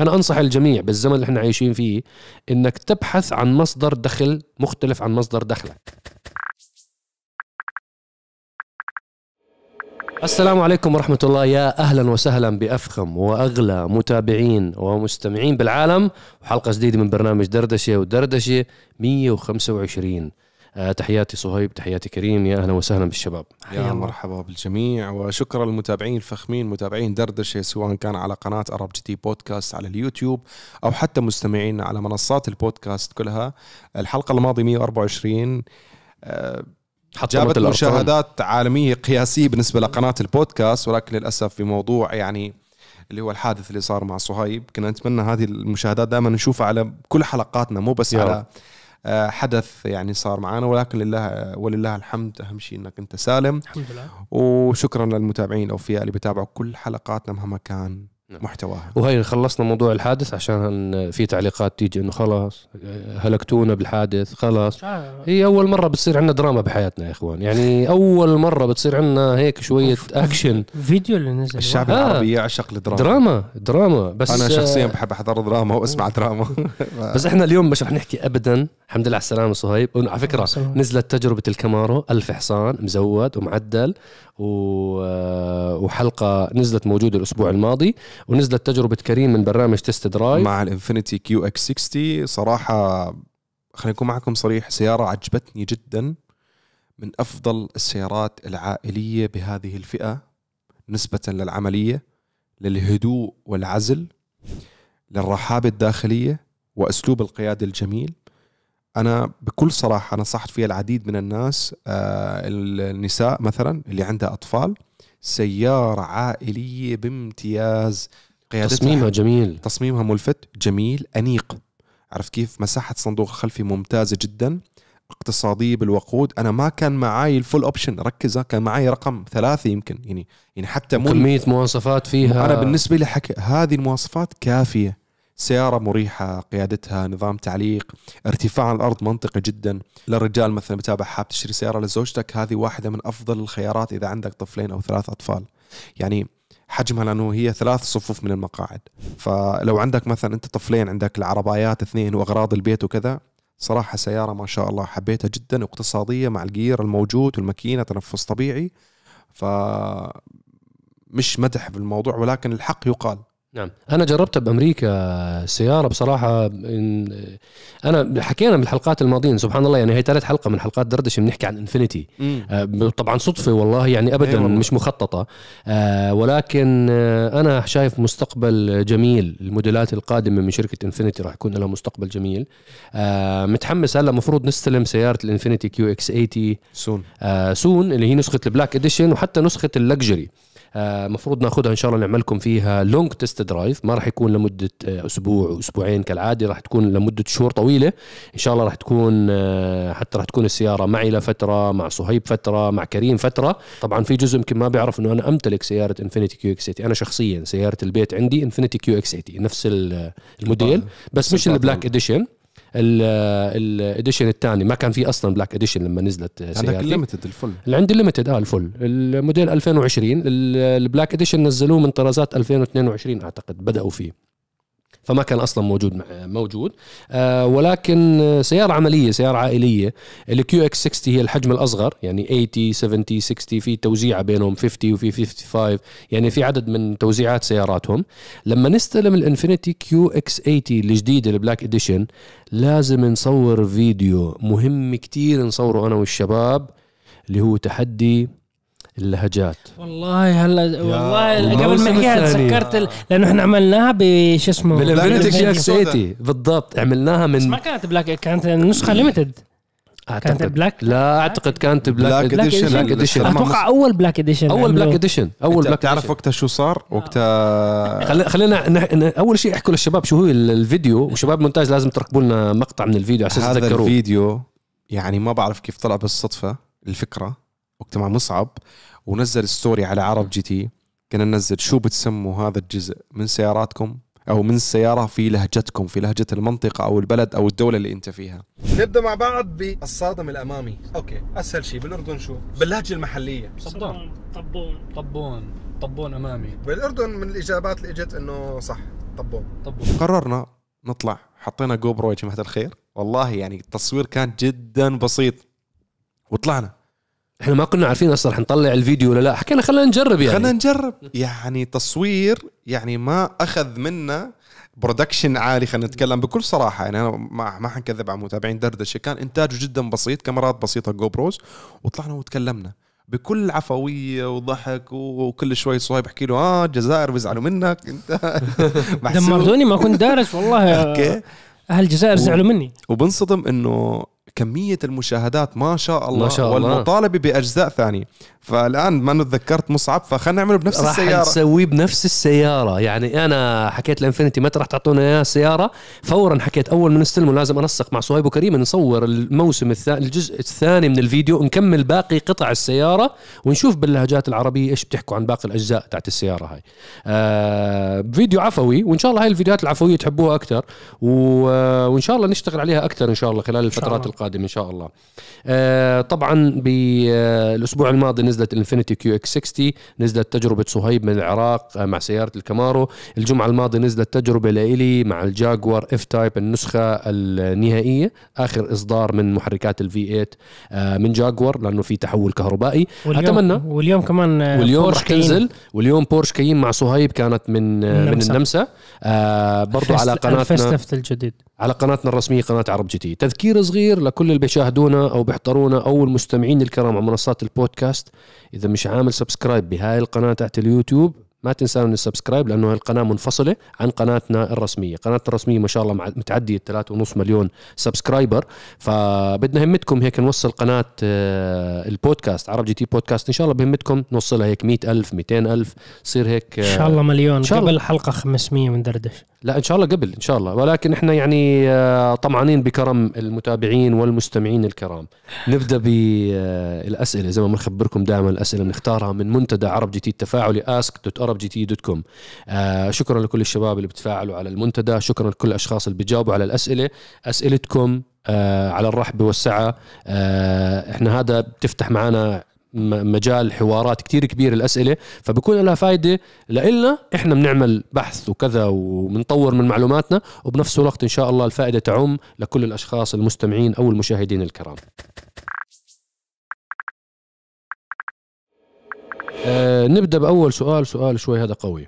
أنا أنصح الجميع بالزمن اللي إحنا عايشين فيه إنك تبحث عن مصدر دخل مختلف عن مصدر دخلك. السلام عليكم ورحمة الله. يا أهلا وسهلا بأفخم وأغلى متابعين ومستمعين بالعالم. وحلقة جديدة من برنامج دردشة ودردشة 125 آه، تحياتي صهيب تحياتي كريم يا أهلا وسهلا بالشباب يا مرحبا بالجميع وشكرا للمتابعين الفخمين متابعين دردشة سواء كان على قناة Arab GT بودكاست على اليوتيوب أو حتى مستمعينا على منصات البودكاست كلها الحلقة الماضية 124 آه، جابت. مشاهدات عالمية قياسية بالنسبة لقناة البودكاست ولكن للأسف في موضوع يعني اللي هو الحادث اللي صار مع صهيب كنا نتمنى هذه المشاهدات دائما نشوفها على كل حلقاتنا مو بس يا على. آه، حدث يعني صار معنا ولكن لله ولله الحمد أهم شيء إنك أنت سالم الحمد لله وشكرا للمتابعين الاوفياء اللي بيتابعوا كل حلقاتنا مهما كان. محتواها. وهي خلصنا موضوع الحادث عشان في تعليقات تيجي إنه خلاص هلكتونا بالحادث خلاص. هي أول مرة بتصير عندنا دراما بحياتنا يا إخوان. يعني أول مرة بتصير عندنا هيك شوية of. action. فيديو اللي نزل. الشعب آه. العربي يعشق الدراما دراما دراما. بس أنا شخصيا آه، بحب أحضر دراما وأسمع دراما. بس إحنا اليوم مش رح نحكي ابدا. الحمد لله على السلامة صهيب. على فكرة. نزلت تجربة الكامارو ألف حصان مزود ومعدل و... آه، وحلقة نزلت موجودة الأسبوع الماضي. ونزلت تجربة كريم من برنامج test drive مع ال Infiniti QX 60 صراحة خلينا نكون معكم صريح سيارة عجبتني جدا. من أفضل السيارات العائلية بهذه الفئة نسبة للعملية للهدوء والعزل للرحابه الداخلية وأسلوب القياده الجميل. أنا بكل صراحة نصحت فيها العديد من الناس آه، النساء مثلا اللي عندها أطفال. سيارة عائلية بامتياز. قيادتها تصميمها جميل. تصميمها ملفت جميل أنيق. عرفت كيف؟ مساحة الصندوق الخلفي ممتازة جدا. اقتصادية بالوقود. أنا ما كان معاي الفول أوبشن ركز كان معاي رقم ثلاثة يمكن. يعني يعني حتى مو كمية مواصفات فيها. أنا بالنسبة لي حكي هذه المواصفات كافية. سيارة مريحة قيادتها نظام تعليق ارتفاع الأرض منطقي جدا. للرجال مثلا بتابع حاب تشتري سيارة لزوجتك هذه واحدة من أفضل الخيارات إذا عندك طفلين أو ثلاث أطفال. يعني حجمها لأنه هي ثلاث صفوف من المقاعد. فلو عندك مثلا أنت طفلين عندك العربايات اثنين وأغراض البيت وكذا صراحة سيارة ما شاء الله حبيتها جدا واقتصادية مع الجير الموجود والماكينة تنفس طبيعي. ف مش مدح بالموضوع ولكن الحق يقال. نعم. أنا جربتها بأمريكا سيارة بصراحة إن- أنا حكينا بالحلقات الماضيين سبحان الله يعني هي ثالث حلقة من حلقات دردشة بنحكي عن إنفينيتي. آه، طبعا صدفة والله يعني ابدا والله. مش مخططة. آه، ولكن آه، أنا شايف مستقبل جميل. الموديلات القادمة من شركة Infiniti راح يكون لها مستقبل جميل. متحمس هلا المفروض نستلم سيارة ال Infiniti QX 80 soon. soon اللي هي نسخة ال black edition وحتى نسخة ال luxury. المفروض ناخذها إن شاء الله نعمل لكم فيها long test drive ما راح يكون لمدة آه، أسبوع واسبوعين كالعادة راح تكون لمدة شهور طويلة. إن شاء الله راح تكون آه، حتى راح تكون السيارة معي لفترة مع صهيب فترة مع كريم فترة. طبعا في جزء يمكن ما بيعرف إنه أنا أمتلك سيارة Infiniti QX 80 أنا شخصيا سيارة البيت عندي Infiniti QX 80 نفس ال- الموديل بس مش. ال black edition ال edition الثاني. ما كان في أصلا black edition لما نزلت عندك سيارتي. ال limited ال full. اللي عندي limited آه ال full. الموديل 2020 ال- ال black edition نزلوه من طرازات 2022 أعتقد بدأوا فيه. فما كان أصلا موجود مع موجود. آه ولكن آه، سيارة عملية سيارة عائلية. ال QX 60 هي الحجم الأصغر يعني 80 70 60 في توزيعه بينهم 50 وفي 55 يعني في عدد من توزيعات سياراتهم. لما نستلم ال Infiniti QX 80 الجديدة ال black edition لازم نصور فيديو مهم كتير نصوره أنا والشباب اللي هو تحدي اللهجات. والله هلا والله قبل ما احكيها ال- لأنه إحنا عملناها بش اسمه؟ بال Infiniti edition QX السوداء. 80 بالضبط. عملناها بس من ما كانت black كانت النسخه limited كانت أعتقد. بلاك لا أعتقد كانت black black edition black edition أتوقع أول black edition أول black edition أول black تعرف وقتها شو صار؟ وقتها خلينا أول شيء أحكوا للشباب شو هو ال- الفيديو. وشباب مونتاج لازم تركبوا لنا مقطع من الفيديو على أساس هذا الفيديو يعني ما بعرف كيف طلع بالصدفة الفكرة. وقتها مع مصعب ونزل story على Arab GT. كنا ننزل شو بتسموا هذا الجزء؟ من سياراتكم أو من السيارة في لهجتكم في لهجة المنطقة أو البلد أو الدولة اللي أنت فيها. نبدأ مع بعض بالصادم الأمامي. أوكي أسهل شيء بالأردن شو؟ باللهجة المحلية. صدام. طبون. طبون. طبون أمامي. بالأردن من الإجابات اللي إجت إنه صح طبون. قررنا نطلع حطينا GoPro يا جماعة الخير. والله يعني التصوير كان جدا بسيط. وطلعنا. إحنا ما كنا عارفين أصلا حنطلع الفيديو ولا لا. حكينا خلينا نجرب يعني. خلينا نجرب. يعني تصوير يعني ما أخذ منا production عالي خلينا نتكلم بكل صراحة. يعني أنا ما ما حنكذب على متابعين دردشة. كان إنتاجه جدا بسيط كاميرات بسيطة GoPros وطلعنا وتكلمنا بكل عفوية وضحك وكل شوي صهيب يحكي له آه الجزائر بيزعلوا منك أنت. دمرتوني ما كنت دارس والله. أوكي. أهل الجزائر زعلوا مني. وبنصدم إنه كمية المشاهدات ما شاء الله ما شاء الله. والمطالبة بأجزاء ثانية. فالآن ما تذكرت مصعب فخلنا نعمله بنفس راح السيارة. نسويه بنفس السيارة. يعني أنا حكيت لإنفينيتي متى راح تعطونا إياه السيارة فورا حكيت أول ما نستلمه لازم أنسق مع صهيب وكريم نصور الموسم الثاني الجزء الثاني من الفيديو نكمل باقي قطع السيارة ونشوف باللهجات العربية إيش بتحكوا عن باقي الأجزاء تاعت السيارة هاي. آه فيديو عفوي وإن شاء الله هاي الفيديوهات العفوية تحبوها أكثر و... وإن شاء الله نشتغل عليها أكثر إن شاء الله خلال الفترات الله. القادمة إن شاء الله آه طبعا بالأسبوع الماضي نزلت الإنفينيتي كيو إكس 60 نزلت تجربة صهيب من العراق آه، مع سيارة الكامارو الجمعة الماضية نزلت تجربة لإلي مع الجاكوار إف تايب النسخة النهائية آخر إصدار من محركات الفي 8 آه، من جاكوار لأنه في تحول كهربائي واليوم أتمنى. واليوم كمان واليوم بورش رح. تنزل واليوم بورش كاين مع صهيب كانت من آه، من النمسا. النمسا آه برضو على قناتنا الفيستفت الجديد على قناتنا الرسمية قناة عرب جي تي. تذكير صغير لكل اللي بيشاهدونا أو بيحضرونا أو المستمعين الكرام على منصات البودكاست. إذا مش عامل subscribe بهاي القناة تحت اليوتيوب ما تنسوا من ال subscribe لأنه القناه منفصلة عن قناتنا الرسمية، قناتنا الرسمية ما شاء الله متعدية 3.5 مليون subscriber فبدنا همتكم هيك نوصل قناة آه، البودكاست عرب جي تي بودكاست. إن شاء الله بهمتكم نوصلها هيك 100000 200000 تصير هيك إن آه، شاء الله مليون. إن شاء الله. قبل حلقة 500 من دردش. لا إن شاء الله قبل إن شاء الله. ولكن إحنا يعني آه، طمعانين بكرم المتابعين والمستمعين الكرام. نبدأ بالاسئله زي ما بنخبركم دائما الأسئلة بنختارها من منتدى عرب جي تي التفاعلي ask.arabgt.com آه شكرا لكل الشباب اللي بتفاعلوا على المنتدى شكرا لكل الأشخاص اللي بيجاوبوا على الأسئلة. أسئلتكم آه على الرحب والسعة. آه إحنا هذا بتفتح معنا مجال حوارات كتير كبير الأسئلة فبكون لها فايدة لإلنا إحنا بنعمل بحث وكذا وبنطور من معلوماتنا وبنفس الوقت إن شاء الله الفائدة تعم لكل الأشخاص المستمعين أو المشاهدين الكرام. آه نبدأ بأول سؤال سؤال شوي هذا قوي.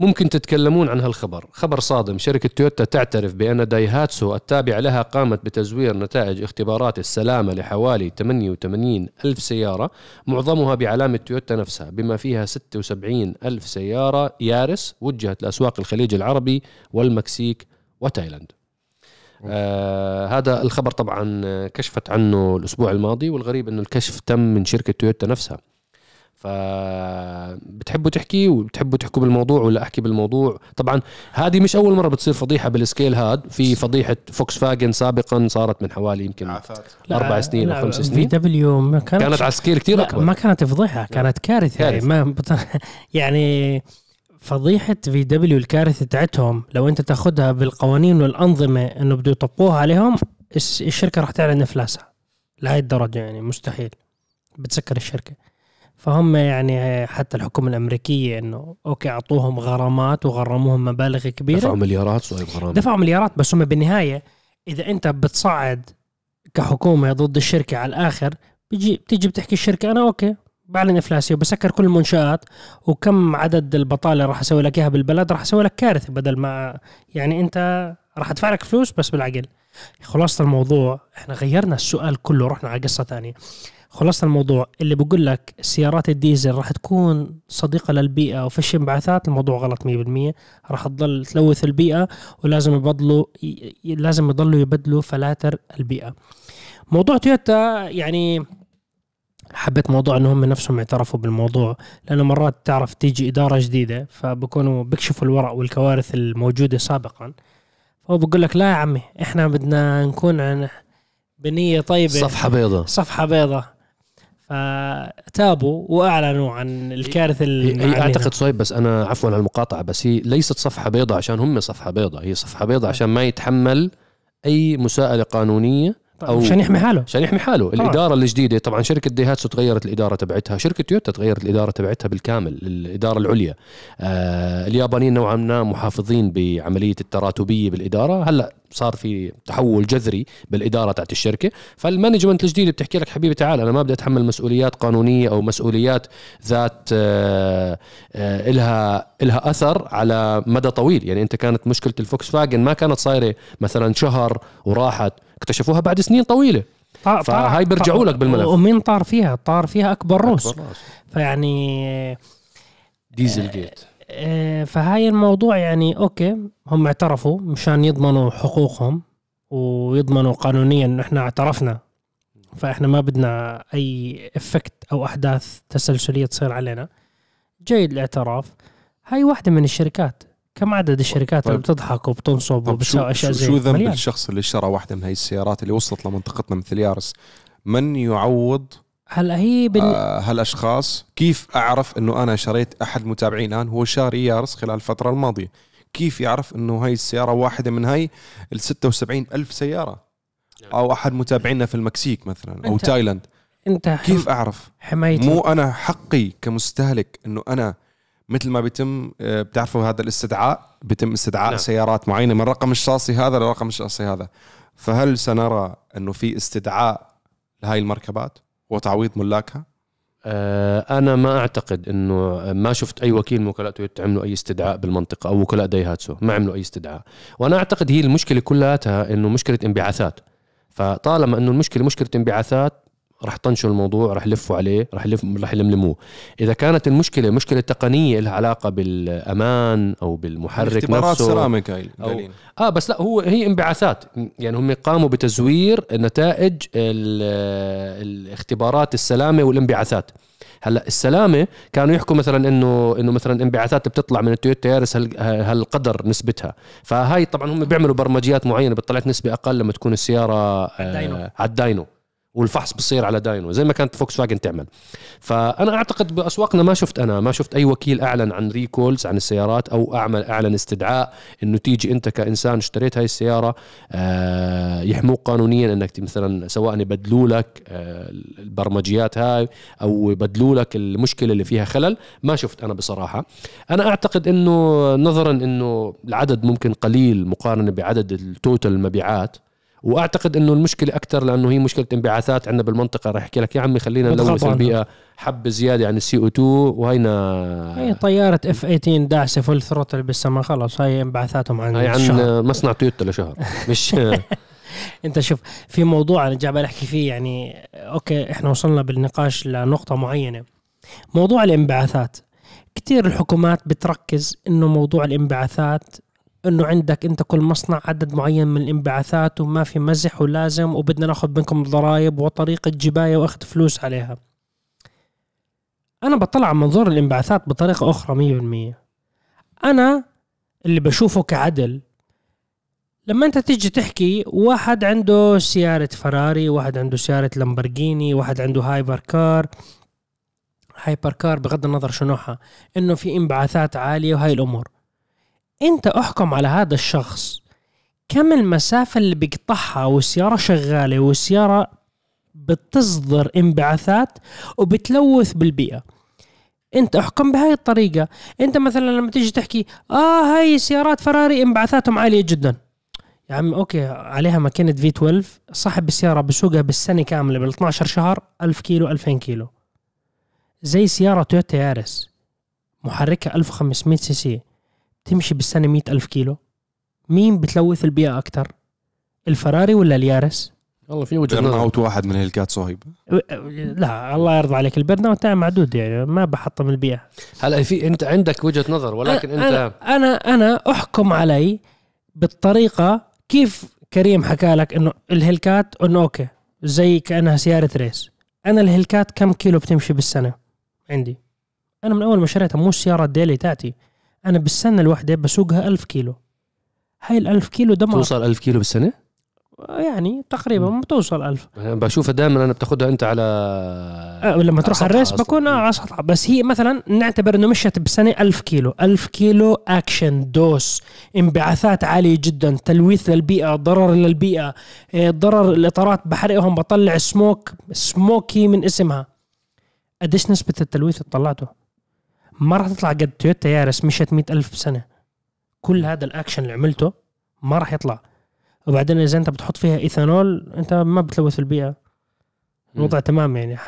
ممكن تتكلمون عن هالخبر. خبر صادم. شركة تويوتا تعترف بأن دايهاتسو التابعة لها قامت بتزوير نتائج اختبارات السلامة لحوالي 88 ألف سيارة معظمها بعلامة تويوتا نفسها بما فيها 76 ألف سيارة يارس وجهت لأسواق الخليج العربي والمكسيك وتايلاند. آه هذا الخبر طبعا كشفت عنه الأسبوع الماضي والغريب أنه الكشف تم من شركة تويوتا نفسها. فبتحبوا تحكي وبتحبوا تحكوا بالموضوع ولا أحكي بالموضوع؟ طبعا هذه مش أول مرة بتصير فضيحة بال scale هاد. في فضيحة فوكس فاجن سابقا صارت من حوالي يمكن عافات أربع سنين أو خمس في سنين. دبليو ما كانت كانت على سكيل كثير أكبر. ما كانت فضيحة كانت كارثة. يعني كارثة. ما بط... يعني فضيحة في دبليو الكارثة تاعتهم لو أنت تأخذها بالقوانين والأنظمة إنه بده يطبقوها عليهم الشركة راح تعلن إفلاسها. لهي الدرجة يعني مستحيل. بتسكر الشركة. فهم يعني حتى الحكومة الأمريكية إنه أوكي أعطوهم غرامات وغرموهم مبالغ كبيرة. دفعوا مليارات صهيب غرامة. دفعوا مليارات بس هم بالنهاية إذا أنت بتصعد كحكومة ضد الشركة على الآخر بيجي بتيجي بتحكي الشركة أنا أوكي بعلن إفلاسي وبسكر كل المنشآت وكم عدد البطالة راح أسوي لك إياها بالبلد راح أسوي لك كارثة بدل ما يعني أنت راح أدفع لك فلوس بس بالعقل. خلاصة الموضوع إحنا غيرنا السؤال كله رحنا على قصة ثانية. خلاصة الموضوع. اللي بقول لك سيارات الديزل راح تكون صديقة للبيئة وفيش انبعاثات الموضوع غلط 100% راح تضل تلوث البيئة ولازم يبضلوا ي- ي- لازم يضلوا يبدلوا فلاتر البيئة. موضوع تويوتا يعني حبيت موضوع إنهم نفسهم اعترفوا بالموضوع لأنه مرات تعرف تيجي إدارة جديدة فبكونوا بيكشفوا الورق والكوارث الموجودة سابقا. فهو بقول لك لا يا عمي إحنا بدنا نكون عن بنية طيبة. صفحة بيضاء. صفحة بيضاء. فتابوا وأعلنوا عن الكارثه اللي هي. أعتقد صهيب بس أنا عفوا على المقاطعة بس هي ليست صفحة بيضاء عشان هم صفحة بيضاء هي صفحة بيضاء عشان ما يتحمل أي مساءلة قانونية أو عشان يحمي حاله. عشان يحمي حاله. الإدارة الجديدة طبعا شركة ديهاتسو تغيرت الإدارة تبعتها شركة تويوتا تغيرت الإدارة تبعتها بالكامل الإدارة العليا. آه اليابانيين نوعا ما محافظين بعملية التراتبية بالإدارة. هلأ صار في تحول جذري بالإدارة تاعت الشركة فال management الجديده بتحكي لك حبيبي تعال أنا ما بدي أتحمل مسؤوليات قانونية أو مسؤوليات ذات آه آه إلها إلها أثر على مدى طويل يعني أنت كانت مشكلة الفوكس فاجن ما كانت صايرة مثلا شهر وراحت اكتشفوها بعد سنين طويلة طار فهاي بيرجعوا لك بالملف. ومين طار فيها؟ طار فيها أكبر روس أكبر راس. فيعني diesel gate فهاي الموضوع يعني أوكي هم اعترفوا مشان يضمنوا حقوقهم ويضمنوا قانونيا انه إحنا اعترفنا. فإحنا ما بدنا أي effect أو أحداث تسلسلية تصير علينا. جيد الاعتراف. هاي واحدة من الشركات. كم عدد الشركات اللي طيب. بتضحك وبتنصب شو, وبتسوي أشياء زي شو ذنب. الشخص اللي اشترى واحدة من هاي السيارات اللي وصلت لمنطقتنا مثل يارس من يعوض هلا هي بال... آه هالأشخاص كيف أعرف إنه أنا شريت أحد متابعين؟ الآن هو شاري يارس خلال الفترة الماضية. كيف يعرف إنه هاي السيارة واحدة من هاي ال 76 ألف سيارة؟ أو أحد متابعينا في المكسيك مثلا أو أنت- تايلاند. أنت حم... كيف أعرف؟ حمايه مو أنا حقي كمستهلك إنه أنا مثل ما بيتم آه، بتعرفوا هذا الاستدعاء؟ بيتم استدعاء نعم. نعم. سيارات معينة من الرقم الشاصي هذا للرقم الشاصي هذا. فهل سنرى إنه في استدعاء لهاي المركبات؟ وتعويض ملاكها؟ آه، أنا ما أعتقد إنه ما شفت أي وكيل من وكلاء تويوتا عملوا أي استدعاء بالمنطقة أو وكلاء دايهاتسو ما عملوا أي استدعاء وأنا أعتقد هي المشكلة كلها إنه مشكلة انبعاثات فطالما إنه المشكلة مشكلة انبعاثات راح طنشوا الموضوع راح يلفوا عليه راح يلف راح يلملموه. إذا كانت المشكلة مشكلة تقنية لها علاقة بالأمان أو بالمحرك اختبارات نفسه سيراميك هاي أو- قايلين. آه بس لا هو هي انبعاثات. يعني هم قاموا بتزوير نتائج ال- الاختبارات السلامة والانبعاثات. هلأ السلامة كانوا يحكوا مثلا إنه إنه مثلا انبعاثات بتطلع من التويوتا يارس هال- هالقدر نسبتها. فهاي طبعا هم بيعملوا برمجيات معينة بتطلعك نسبة أقل لما تكون السيارة ال dyno. آه على ال dyno والفحص بصير على dyno زي ما كانت فوكس فاجن تعمل. فأنا أعتقد بأسواقنا ما شفت أنا ما شفت أي وكيل أعلن عن recalls عن السيارات أو أعمل أعلن استدعاء إنه تيجي أنت كإنسان اشتريت هاي السيارة آه، يحموك قانونيا إنك مثلا سواء يبدلوا لك آه، البرمجيات هاي أو يبدلوا لك المشكلة اللي فيها خلل ما شفت أنا بصراحة. أنا أعتقد إنه نظرا إنه العدد ممكن قليل مقارنة بعدد ال total المبيعات وأعتقد إنه المشكلة أكثر لأنه هي مشكلة انبعاثات. عندنا بالمنطقة راح يحكي لك يا عمي خلينا نلوث. البيئة. حبه زيادة عن ال CO 2 وهينا هي طيارة F 18 داعسه full throttle بالسماء. خلاص هاي انبعاثاتهم عن هاي الشهر. عن مصنع تويوتا لشهر. مش أنت شوف في موضوع أنا جاي احكي فيه يعني أوكي إحنا وصلنا بالنقاش لنقطة معينة. موضوع الانبعاثات. كثير الحكومات بتركز إنه موضوع الانبعاثات إنه عندك أنت كل مصنع عدد معين من الانبعاثات وما في مزح ولازم وبدنا ناخذ منكم ضرائب وطريقة جباية وأخذ فلوس عليها. أنا بطلع على منظور الانبعاثات بطريقة أخرى 100% أنا اللي بشوفه كعدل لما أنت تيجي تحكي واحد عنده سيارة فراري واحد عنده سيارة لامبرجيني واحد عنده hypercar hypercar بغض النظر شو نوعها إنه في انبعاثات عالية وهاي الأمور. أنت أحكم على هذا الشخص. كم المسافة اللي بيقطعها والسيارة شغالة والسيارة بتصدر انبعاثات وبتلوث بالبيئة؟ أنت أحكم بهاي الطريقة. أنت مثلا لما تيجي تحكي آه هاي سيارات فراري انبعاثاتهم عالية جدا. يا عم أوكي عليها ماكينة V 12 صاحب السيارة بسوقها بالسنة كاملة بال 12 شهر 1000 كيلو 2000 كيلو. زي سيارة تويوتا يارس محركها 1500 سي سي. تمشي بالسنة 100 ألف كيلو. مين بتلوث البيئة أكتر؟ الفراري ولا اليارس؟ والله في وجهة نظر. معوت واحد من هلكات صهيب لا الله يرضى عليك. ال burnout تاعي معدود يعني ما بحطم البيئة. هلا في انت عندك وجهة نظر ولكن انت أنا, أنا أنا أحكم علي بالطريقة كيف كريم حكى لك إنه الهلكات إنه أوكي زي كأنها سيارة race. أنا الهلكات كم كيلو بتمشي بالسنة؟ عندي. أنا من أول ما شريتها مو السيارة ال daily تاعتي. أنا بالسنة الواحدة بسوقها ألف كيلو. هاي الألف كيلو دمار توصل 1000 كيلو بالسنة؟ يعني تقريبا بتوصل ألف. أنا بشوفها دائما أنا بتاخذها أنت على آه لما تروح على ال race. بكون آه على سطحة بس هي مثلا نعتبر إنه مشت بسنة ألف كيلو. ألف كيلو أكشن دوس. انبعاثات عالية جدا. تلويث للبيئة ضرر للبيئة. آه، ضرر الاطارات بحرقهم بطلع smoke smoky من اسمها. قديش نسبة التلويث اللي طلعته؟ ما راح تطلع قد تويوتا يارس مشت مئة ألف بسنه كل هذا الأكشن اللي عملته ما راح يطلع. وبعدين إذا أنت بتحط فيها إيثانول أنت ما بتلوث البيئة. الوضع تمام يعني.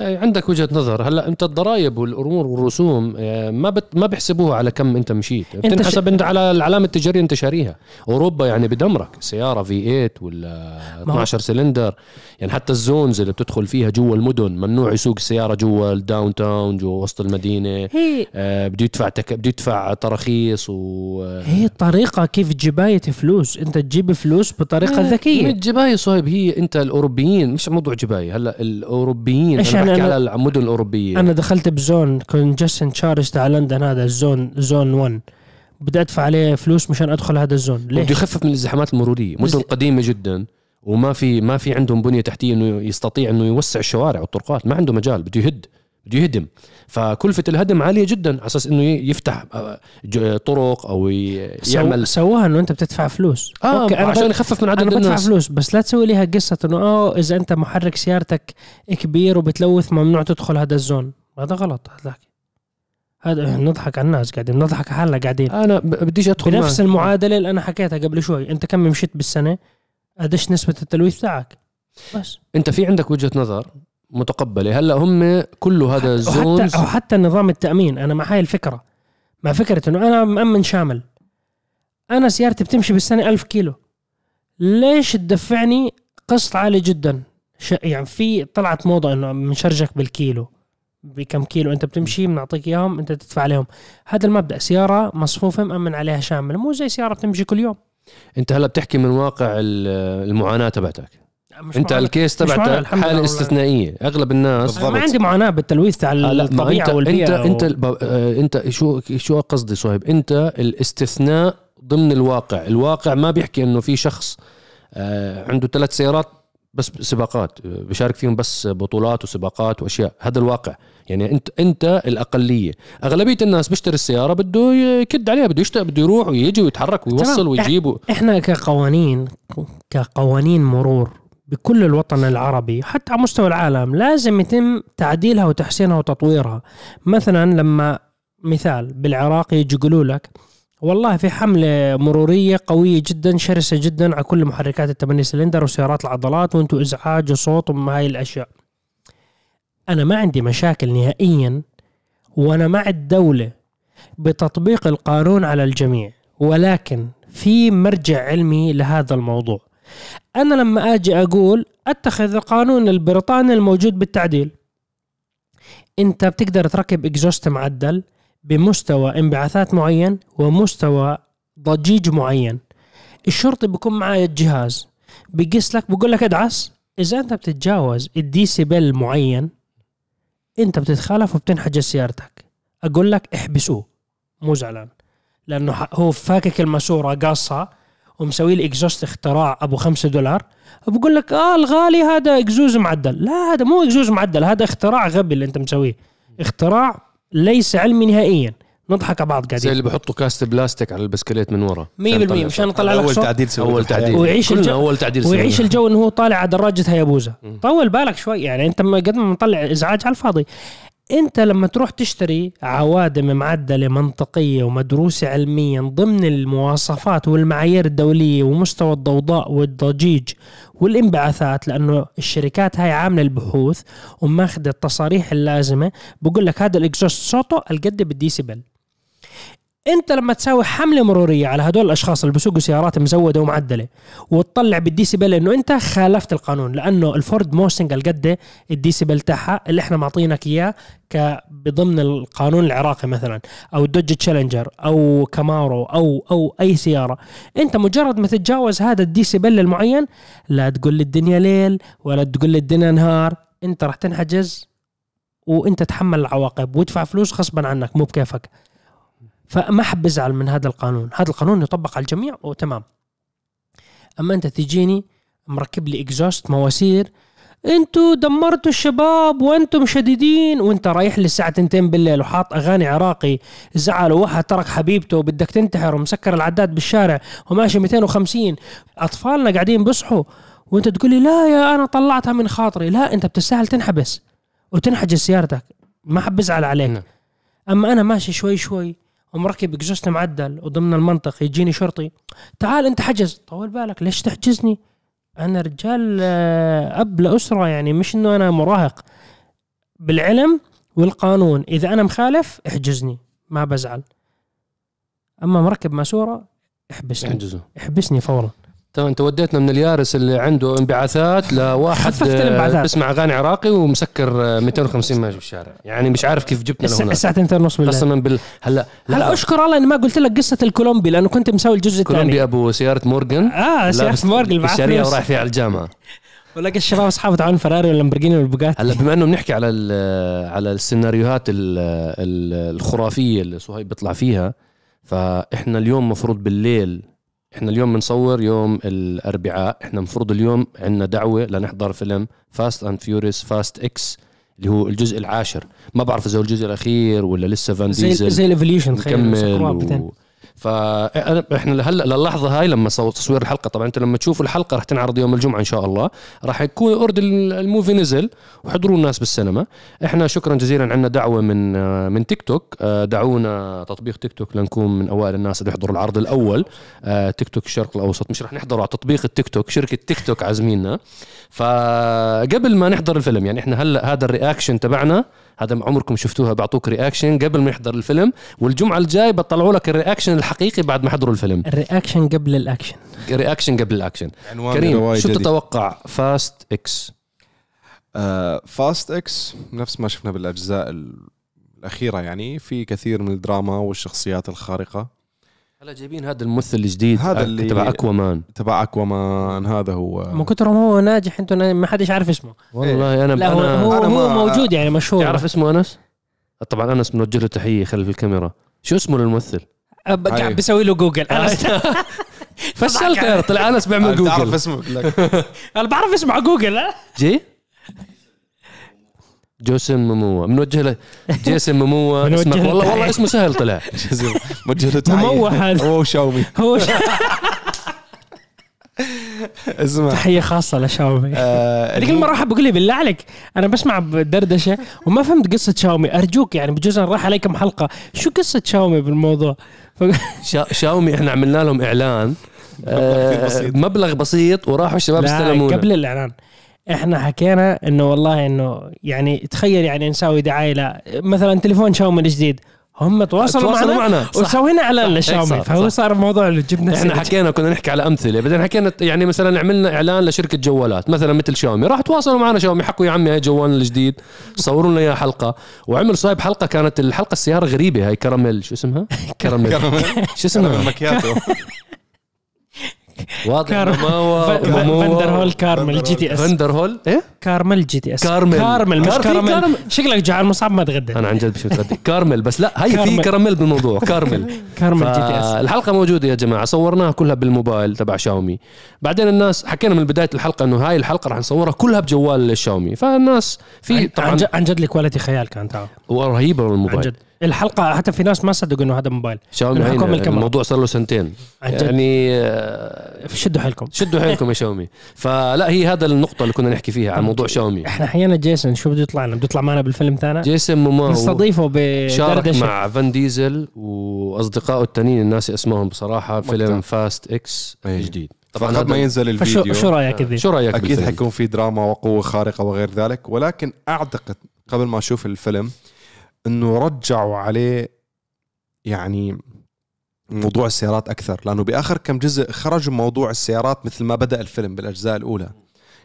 عندك وجهة نظر. هلأ أنت الضرائب والأمور والرسوم آه، ما بت ما بيحسبوها على كم أنت مشيت. بتنحسب أنت على العلامة التجارية أنت شاريها. أوروبا يعني بدمرك. سيارة V 8 ولا ما هو- 12 سلندر يعني حتى ال zones اللي بتدخل فيها جوا المدن ممنوع يسوق السيارة جوا ال downtown جوا وسط المدينة. هي آه، بده يدفع تك... بده يدفع تراخيص و هي طريقة كيف جباية فلوس. أنت تجيب فلوس بطريقة من ذكية. الجباية صهيب هي أنت الأوروبيين مش موضوع جباية. هلأ الأوروبيين يعني بحكي أنا- على المدن الأوروبية. أنا دخلت ب zone congestion charge تاع لندن هذا ال zone zone 1 بدي أدفع عليه فلوس مشان أدخل هذا ال zone. بده ليش؟ يخفف من الازدحامات المرورية. مدن قديمة جدا وما في ما في عندهم بنية تحتية إنه يستطيع إنه يوسع الشوارع والطرقات. ما عنده مجال بده يهد بده يهدم. فكلفة الهدم عالية جدا على أساس إنه يفتح آه، ج- طرق أو. يعمل. سووها إنه أنت بتدفع فلوس. آه أوكي، أنا عشان. يخفف من عدد بدفع الناس. فلوس بس لا تسوي ليها قصة إنه آه إذا أنت محرك سيارتك كبير وبتلوث ممنوع تدخل هذا الزون. هذا غلط هذا هذا نضحك على الناس قاعدين نضحك على حالنا قاعدين. أنا بديش أدخل بنفس معك. المعادلة اللي أنا حكيتها قبل شوي أنت كم مشيت بالسنة؟ قديش نسبة التلويث تاعك بس. أنت في عندك وجهة نظر متقبلة. هلأ هم كله هذا الزونز وحتى أو حتى نظام التأمين أنا مع هاي الفكرة. مع فكرة إنه أنا مأمن شامل. أنا سيارتي بتمشي بالسنة ألف كيلو. ليش تدفعني قسط عالي جدا؟ ش... يعني في طلعت موضة إنه بنشرجك بالكيلو. بكم كيلو أنت بتمشي بنعطيك إياهم أنت تدفع عليهم. هذا المبدأ. سيارة مصفوفة مأمن عليها شامل. مو زي سيارة بتمشي كل يوم. أنت هلأ بتحكي من واقع ال- المعاناة تبعتك. مش أنت معنا- الكيس تبعتك حالة. استثنائية. أغلب الناس ما. عندي معاناه بالتلويث تاع آه، الطبيعة انت والبيئة أنت و... انت الب- آه، أنت شو شو قصدي صهيب أنت الاستثناء ضمن الواقع. الواقع ما بيحكي إنه في شخص آه، عنده ثلاث سيارات بس سباقات بيشارك فيهم بس بطولات وسباقات وأشياء. هذا الواقع. يعني انت أنت الأقلية. أغلبية الناس بيشتري السيارة بده يكد عليها بده يشتغل بده يروح ويجي ويتحرك ويوصل. ويجيب و- إحنا كقوانين كقوانين مرور. بكل الوطن العربي حتى على مستوى العالم لازم يتم تعديلها وتحسينها وتطويرها. مثلا لما مثال بالعراق يجي يقولوا لك والله في حملة مرورية قوية جدا شرسة جدا على كل محركات الثمانية سلندر وسيارات العضلات وأنتم إزعاج وصوت وهاي الأشياء. أنا ما عندي مشاكل نهائيا وأنا مع الدولة بتطبيق القانون على الجميع ولكن في مرجع علمي لهذا الموضوع. أنا لما أجي أقول أتخذ القانون البريطاني الموجود بالتعديل. أنت بتقدر تركب exhaust معدل بمستوى انبعاثات معين ومستوى ضجيج معين. الشرطي بيكون معاه الجهاز بيقيس لك بيقول لك ادعس. إذا أنت بتتجاوز الديسيبل معين أنت بتتخالف وبتنحجز سيارتك. أقول لك احبسوه. مو زعلان. لأنه هو فاكك الماسورة قاصها ومسوي لي exhaust اختراع أبو خمسة دولار. بقول لك آه الغالي هذا إكزوز معدل. لا هذا مو إكزوز معدل هذا اختراع غبي اللي أنت مسويه. اختراع ليس علمي نهائيا. نضحك على بعض زي قاعدين اللي بحطوا كاسة بلاستيك على البسكليت من ورا. 100% مشان يطلع لك أول تعديل سويته أول. تعديل. ويعيش الجو- أول تعديل ويعيش. الجو إنه هو طالع على دراجة هيابوزا. طول بالك شوي يعني أنت ما- قد ما مطلع إزعاج على الفاضي. انت لما تروح تشتري عوادم معدلة منطقية ومدروسة علميا ضمن المواصفات والمعايير الدولية ومستوى الضوضاء والضجيج والانبعاثات لأنه الشركات هاي عاملة البحوث وماخذة التصاريح اللازمة بقول لك هذا ال exhaust صوته القد بالديسيبل. انت لما تساوي حملة مرورية على هدول الأشخاص اللي بيسوقوا سيارات مزودة ومعدلة وتطلع بالديسيبل إنه أنت خالفت القانون لأنه الفورد موستنج القد الديسيبل تاعها اللي إحنا معطينك إياه بضمن القانون العراقي مثلا أو دوج تشالنجر أو كامارو أو أو أي سيارة. أنت مجرد ما تتجاوز هذا الديسيبل المعين لا تقول الدنيا ليل ولا تقول الدنيا نهار أنت راح تنحجز وأنت تحمل العواقب وادفع فلوس غصبا عنك مو بكيفك. فما حب ازعل من هذا القانون. هذا القانون يطبق على الجميع وتمام. أما أنت تجيني مركب لي اكزوست مواسير أنتوا دمرتوا الشباب وأنتم شديدين وأنت رايح لي الساعة 2 بالليل وحاط أغاني عراقي زعل وواحد ترك حبيبته وبدك تنتحر ومسكر العداد بالشارع وماشي 250 أطفالنا قاعدين بيصحوا وأنت تقول لي لا يا أنا طلعتها من خاطري. لا أنت بتستاهل تنحبس وتنحجز سيارتك. ما حب بزعل عليك. نعم. أما أنا ماشي شوي شوي ومركب اكزوست معدل وضمن المنطق يجيني شرطي تعال أنت حجز. طول بالك ليش تحجزني؟ أنا رجال آه، أب لأسرة يعني مش إنه أنا مراهق. بالعلم والقانون إذا أنا مخالف احجزني ما بزعل. أما مركب ماسورة احبسني. يحجزوا احبسني فورا. تمام انت وديتنا من اليارس اللي عنده انبعاثات لواحد آه،. بيسمع أغاني عراقي ومسكر آه، 250 ماشي بالشارع يعني مش عارف كيف جبتنا لهنا الساعة 2 ونص بالليل. قسما بال هلا هلا أشكر الله إني ما قلت لك قصة الكولومبي؟ لأنه كنت مسوي الجزء الثاني. كولومبي أبو سيارة مورجان آه سيارة لابس مورجل معاه الشاريه فلوس. ورايح فيها على الجامعة. ولقى الشباب أصحابه تعالوا فراري واللامبرجيني والبوجاتي هلا بما إنه بنحكي على على السيناريوهات ال- ال- الخرافية اللي صهيب بيطلع فيها فإحنا اليوم مفروض بالليل إحنا اليوم بنصور يوم الأربعاء. إحنا مفروض اليوم عندنا دعوة لنحضر فيلم Fast and Furious Fast X اللي هو الجزء العاشر. ما بعرف إذا هو الجزء الأخير ولا لسه فان ديزل زي ال Evolution تخيل مكمل سكروها و... ب ten. فاحنا هلا للحظة هاي لما تصوير الحلقة. طبعا أنت لما تشوفوا الحلقة رح تنعرض يوم الجمعة إن شاء الله. راح يكون already ال movie نزل وحضروا الناس بالسينما. إحنا شكرا جزيلا عندنا دعوة من من تيك توك. آه، دعونا تطبيق تيك توك لنكون من أوائل الناس اللي يحضروا العرض الأول. آه، تيك توك الشرق الأوسط. مش رح نحضره على تطبيق التيك توك شركة تيك توك عازميننا. فقبل ما نحضر الفيلم يعني إحنا هلا هذا ال reaction تبعنا. هذا ما عمركم شفتوها بعطوك reaction قبل ما يحضر الفيلم والجمعة الجاي بطلعوا لك ال reaction الحقيقي بعد ما حضروا الفيلم. ال reaction قبل ال action. reaction قبل الاكشن. عنوان كريم شو. تتوقع؟ فاست إكس فاست إكس نفس ما شفنا بالأجزاء ال- الأخيرة يعني في كثير من الدراما والشخصيات الخارقة. هلا جايبين هذا الممثل الجديد هذا اللي- تبع أكوامان. تبع أكوامان هذا هو. من كثر ما هو ناجح أنتم ما حدش عارف اسمه. والله أنا لا هو أنا هو, أنا هو موجود يعني مشهور. تعرف اسمه أنس؟ طبعا أنس بنوجه له تحية خلف الكاميرا. شو اسمه للممثل؟ قاعد. بسوي له جوجل. أنا فشلت طلع أنس بيعمل تعرف جوجل. اسمه لك. أنا بعرف اسمه على جوجل ها؟ جي؟ جوسن مموا بنوجه له بنوجه اسمك. له والله. والله اسمه سهل طلع. موجه له تحية. مموه هذا. هو شاومي هو اسمع. تحية خاصة لشاومي. آه، هذيك المره حب يقول لي بالله عليك أنا بسمع بدردشة وما فهمت قصة شاومي. أرجوك يعني بجوز راح علي كم حلقة. شو قصة شاومي بالموضوع؟ شاومي إحنا عملنا لهم إعلان. آه، بسيط. مبلغ بسيط وراحوا الشباب لا استلمونا. قبل الإعلان. إحنا حكينا إنه والله إنه يعني تخيل يعني نسوي دعاية لا مثلا تليفون شاومي الجديد هم تواصلوا, تواصلوا معنا, معنا. وسوينا إعلان صار- فهو. صار الموضوع اللي جبنا إحنا. حكينا كنا نحكي على أمثلة بعدين حكينا يعني مثلا عملنا إعلان لشركة جوالات مثلا مثل شاومي راح تواصلوا معنا شاومي حكوا يا عمي هاي جوالنا الجديد صوروا لنا اياها حلقة وعمل صهيب حلقة كانت الحلقة السيارة غريبة هاي كراميل شو اسمها؟ كراميل شو اسمها؟ مكياتو واضح كار- إنه ما هو Vanderhall Carmel GTS. Vanderhall إيه؟ Carmel GTS. كارمل. كارمل مش كارمل. كارمل. شكلك جعان مصعب ما تغدى. أنا عن جد بشوف تغدي. كارمل بس. لا هي في كارمل. كراميل بالموضوع. كارمل. Carmel GTS. الحلقة موجودة يا جماعة. صورناها كلها بالموبايل تبع شاومي. بعدين الناس حكينا من بداية الحلقة إنه هاي الحلقة راح نصورها كلها بجوال الشاومي فالناس في عن, طبعا عن جد- ال quality خيال كان تعال رهيبه عن بالموبايل جد. الحلقة حتى في ناس ما صدقوا إنه هذا موبايل. شاومي. الموضوع صار له سنتين. عن جد يعني شدوا حيلكم. شدوا حيلكم يا شاومي. فلا هي هذا النقطة اللي كنا نحكي فيها عن موضوع شاومي. إحنا حيانا جيسون شو بده يطلع لنا؟ بده يطلع معنا بالفيلم تاعنا؟ جيسون موموا نستضيفه شارك مع فان ديزل وأصدقائه التانيين الناس اسمهم بصراحة. فيلم Fast X إيه. الجديد طبعا قبل ما ينزل فشو الفيديو. شو رأيك ذي؟ شو رأيك أكيد؟ حيكون في دراما وقوة خارقة وغير ذلك ولكن أعتقد قبل ما أشوف الفيلم إنه رجعوا عليه يعني موضوع السيارات أكثر. لأنه بآخر كم جزء خرجوا موضوع السيارات مثل ما بدأ الفيلم بالأجزاء الأولى.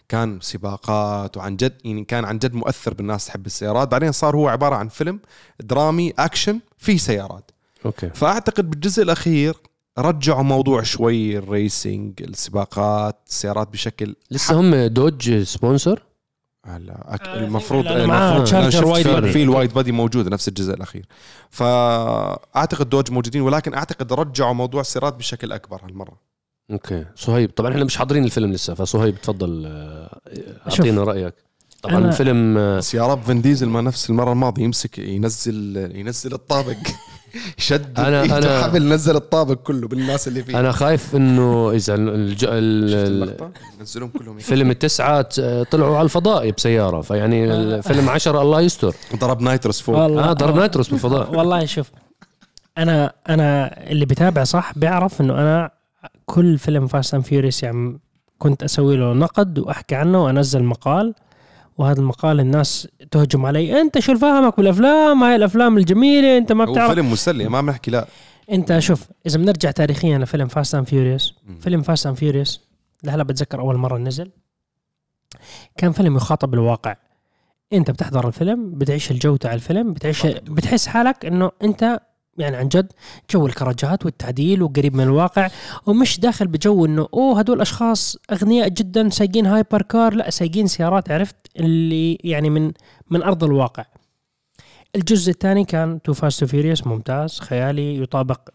كان سباقات وعن جد يعني كان عن جد مؤثر بالناس تحب السيارات. بعدين صار هو عبارة عن فيلم درامي أكشن فيه سيارات. أوكي. فأعتقد بالجزء الأخير رجعوا موضوع شوي ال racing السباقات السيارات بشكل لسه هم دودج sponsor؟ هلا أك... آه، المفروض المفروض- شفت wide في- body. في ال wide body موجود نفس الجزء الأخير. فأعتقد دودج موجودين ولكن أعتقد رجعوا موضوع السيارات بشكل أكبر هالمرة. أوكي صهيب طبعا إحنا مش حاضرين الفيلم لسه فصهيب تفضل آه، أعطينا رأيك. طبعا أنا- الفيلم آه، بس يا رب فين ديزل ما نفس المرة الماضية يمسك ينزل ينزل الطابق. شد أنا- إيده أنا- حبل نزل الطابق كله بالناس اللي فيه. أنا خايف إنه إذا الج... شفت ال... اللقطة؟ نزلهم كلهم. فيلم التسعة ت- طلعوا على الفضاء بسيارة فيعني الفيلم عشرة الله يستر. ضرب نايتروس فوق. آه ضرب ناتروس بالفضاء. والله شوف أنا أنا اللي بتابع صح بيعرف إنه أنا كل فيلم Fast and Furious يعني كنت أسوي له نقد وأحكي عنه وأنزل مقال. وهذا المقال الناس تهجم علي. انت شو فاهمك بالأفلام؟ هاي الأفلام الجميلة انت ما بتعرف. فيلم مسلي ما بنحكي لا. انت شوف إذا بنرجع تاريخيا لفيلم Fast and Furious. فيلم Fast and Furious لهلا بتذكر أول مرة نزل. كان فيلم يخاطب الواقع. انت بتحضر الفيلم بتعيش الجو تاع الفيلم بتعيش بتحس حالك إنه انت يعني عن جد جو الكراجات والتعديل وقريب من الواقع ومش داخل بجو إنه أوه هدول أشخاص أغنياء جدا سايقين hyper car لا سايقين سيارات عرفت؟ اللي يعني من من أرض الواقع. الجزء الثاني كان 2 Fast Furious ممتاز خيالي يطابق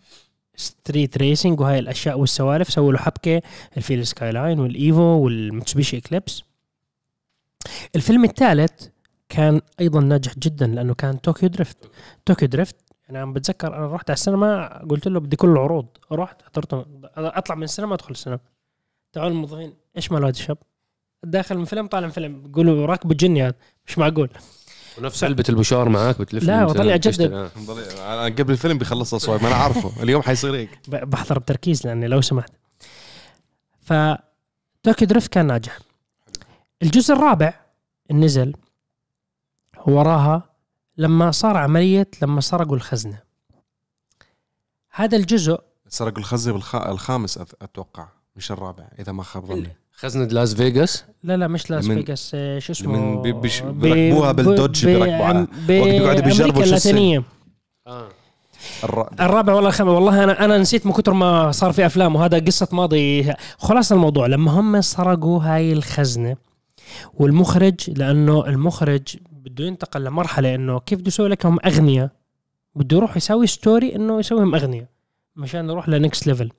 street racing وهاي الأشياء والسوالف سووا له حبكة الفيلم Skyline والإيفو والمتسوبيشي إكليبس. الفيلم الثالث كان أيضا ناجح جدا لأنه كان Tokyo Drift Tokyo Drift أنا عم بتذكر أنا رحت على السينما قلت له بدي كل العروض. رحت حضرته أطلع من السينما أدخل السينما. تعالوا الموظفين إيش مال هذا الشاب؟ داخل من فيلم طالع من فيلم. بيقولوا راكب جني هذا مش معقول. ونفس علبة البوشار معك بتلف لا، وطلع. آه. أنا قبل الفيلم بيخلص صوت ما أنا عارفه. اليوم حيصير هيك. بحضر بتركيز لأني لو سمحت. ف Tokyo Drift كان ناجح. الجزء الرابع نزل وراها لما صار عملية لما سرقوا الخزنة. هذا الجزء سرقوا الخزنة بالخ... الخامس أت- أتوقع مش الرابع إذا ما خاب ظني. خزنة لاس فيغاس؟ لا لا مش لاس من- فيغاس آه، شو اسمه؟ من بي- بيش- بيركبوها بالدودج ب- بيركبوا على- عم- وقت بيقعدوا بيجربوا شو. اللاتينية. آه. الر... الرابع ولا الخامس. والله أنا أنا نسيت من كثر ما صار في أفلام وهذا قصة ماضي. خلاص الموضوع. لما هم سرقوا هاي الخزنة والمخرج لأنه المخرج بده ينتقل لمرحلة إنه كيف بده يسوي لكم اغنياء بده يروح يسوي story إنه يسويهم اغنياء مشان يروح ل next level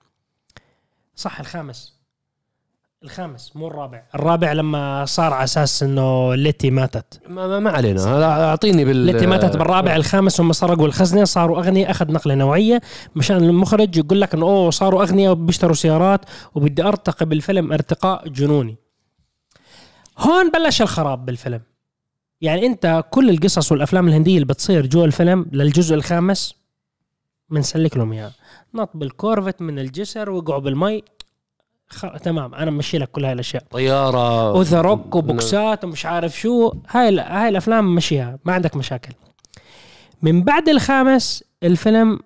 صح الخامس. الخامس مو الرابع. الرابع لما صار على أساس إنه ليتي ماتت. ما, ما, ما علينا. أعطيني بال ليتي ماتت بالرابع الخامس هم سرقوا الخزنه صاروا اغنياء أخذ نقلة نوعية مشان المخرج يقول لك إنه أوه صاروا اغنياء وبيشتروا سيارات وبدي أرتقي بالفيلم أرتقاء جنوني. هون بلش الخراب بالفيلم. يعني انت كل القصص والأفلام الهندية اللي بتصير جوا الفيلم للجزء الخامس بنسلك لهم إياها. نط بالكورفت من الجسر وقعوا بالمي. خ... تمام أنا ممشي لك كل هاي الأشياء. طيارة. وذا روك وبوكسات ومش عارف شو. هاي ال- هاي الأفلام مشيها ما عندك مشاكل. من بعد الخامس الفيلم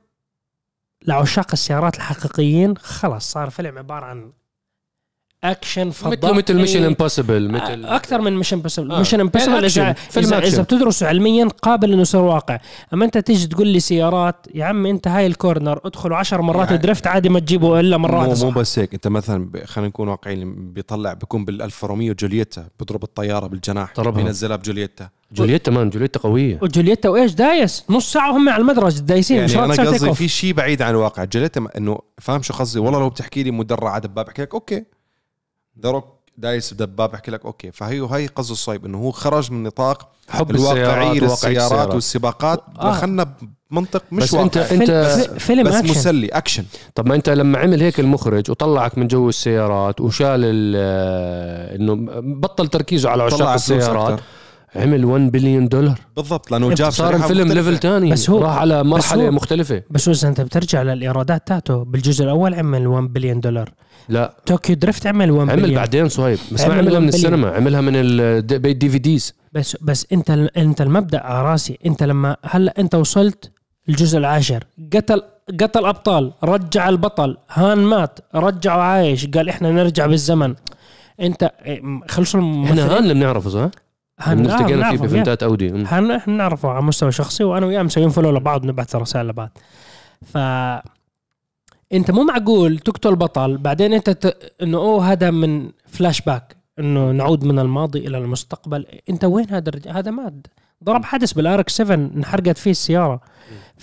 لعشاق السيارات الحقيقيين. خلاص صار فيلم عبارة عن اكشن فضائي مثل مثل Mission Impossible مثل أكثر من Mission Impossible آه. Mission Impossible. اذا فيلم اذا. إذا بتدرسه علميا قابل إنه يصير واقع أما أنت تيجي تقول لي سيارات يا عم أنت هاي ال corner ادخلوا عشر مرات يعني- drift عادي ما تجيبه إلا مرة مو, واحدة مو. بس هيك أنت مثلا خلينا نكون واقعيين بيطلع بيكون بال Alfa Romeo Giulietta بيضرب الطيارة بالجناح ضربها. بينزلها ب Giulietta Giulietta man Giulietta قوية و Giulietta وإيش دايس نص ساعة وهم على المدرج دايسين يعني أنا قصدي. في شيء بعيد عن الواقع Giulietta إنه فاهم شو قصدي والله لو بتحكي لي مدرع على دباب بحكي لك okay The Rock دايس دباب بحكي لك okay. فهي هي قصد صهيب إنه هو خرج من نطاق حب الواقعية السيارات واقع للسيارات السيارات. والسباقات. آه. دخلنا بمنطق مش بس واقع انت فيلم- انت في- فيلم بس اكشن مسلي أكشن. طب ما أنت لما عمل هيك المخرج وطلعك من جو السيارات وشال ال- إنه بطل تركيزه على عشاق السيارات. عمل 1 بليون دولار بالضبط لأنه جاب صار الفيلم. level تاني بس هو- راح على مرحلة هو- مختلفة. بس اذا أنت بترجع للإيرادات تاعته. بالجزء الأول عمل 1 بليون دولار لا. Tokyo Drift عمل 1 عمل بليون. بعدين صهيب. بس ما عمل عملها من 1 بليون. السينما عملها من ال DV Ds بس بس انت انت المبدأ على راسي. انت لما هلا انت وصلت الجزء العاشر. قتل قتل أبطال. رجع البطل. هان مات. رجعه عايش قال إحنا نرجع بالزمن. انت خلصوا إحنا هان اللي بنعرفه صح؟ هان التقينا فيه بإيفنتات أودي. هان إحنا نعرفه على مستوى شخصي وأنا وياه مسويين follow لبعض نبعث رسائل لبعض. ف انت مو معقول تقتل بطل بعدين انت ت... انه أوه هذا من فلاش باك انه نعود من الماضي إلى المستقبل. انت وين هذا الرجال هذا مات ضرب حادث بال RX 7 انحرقت فيه السيارة.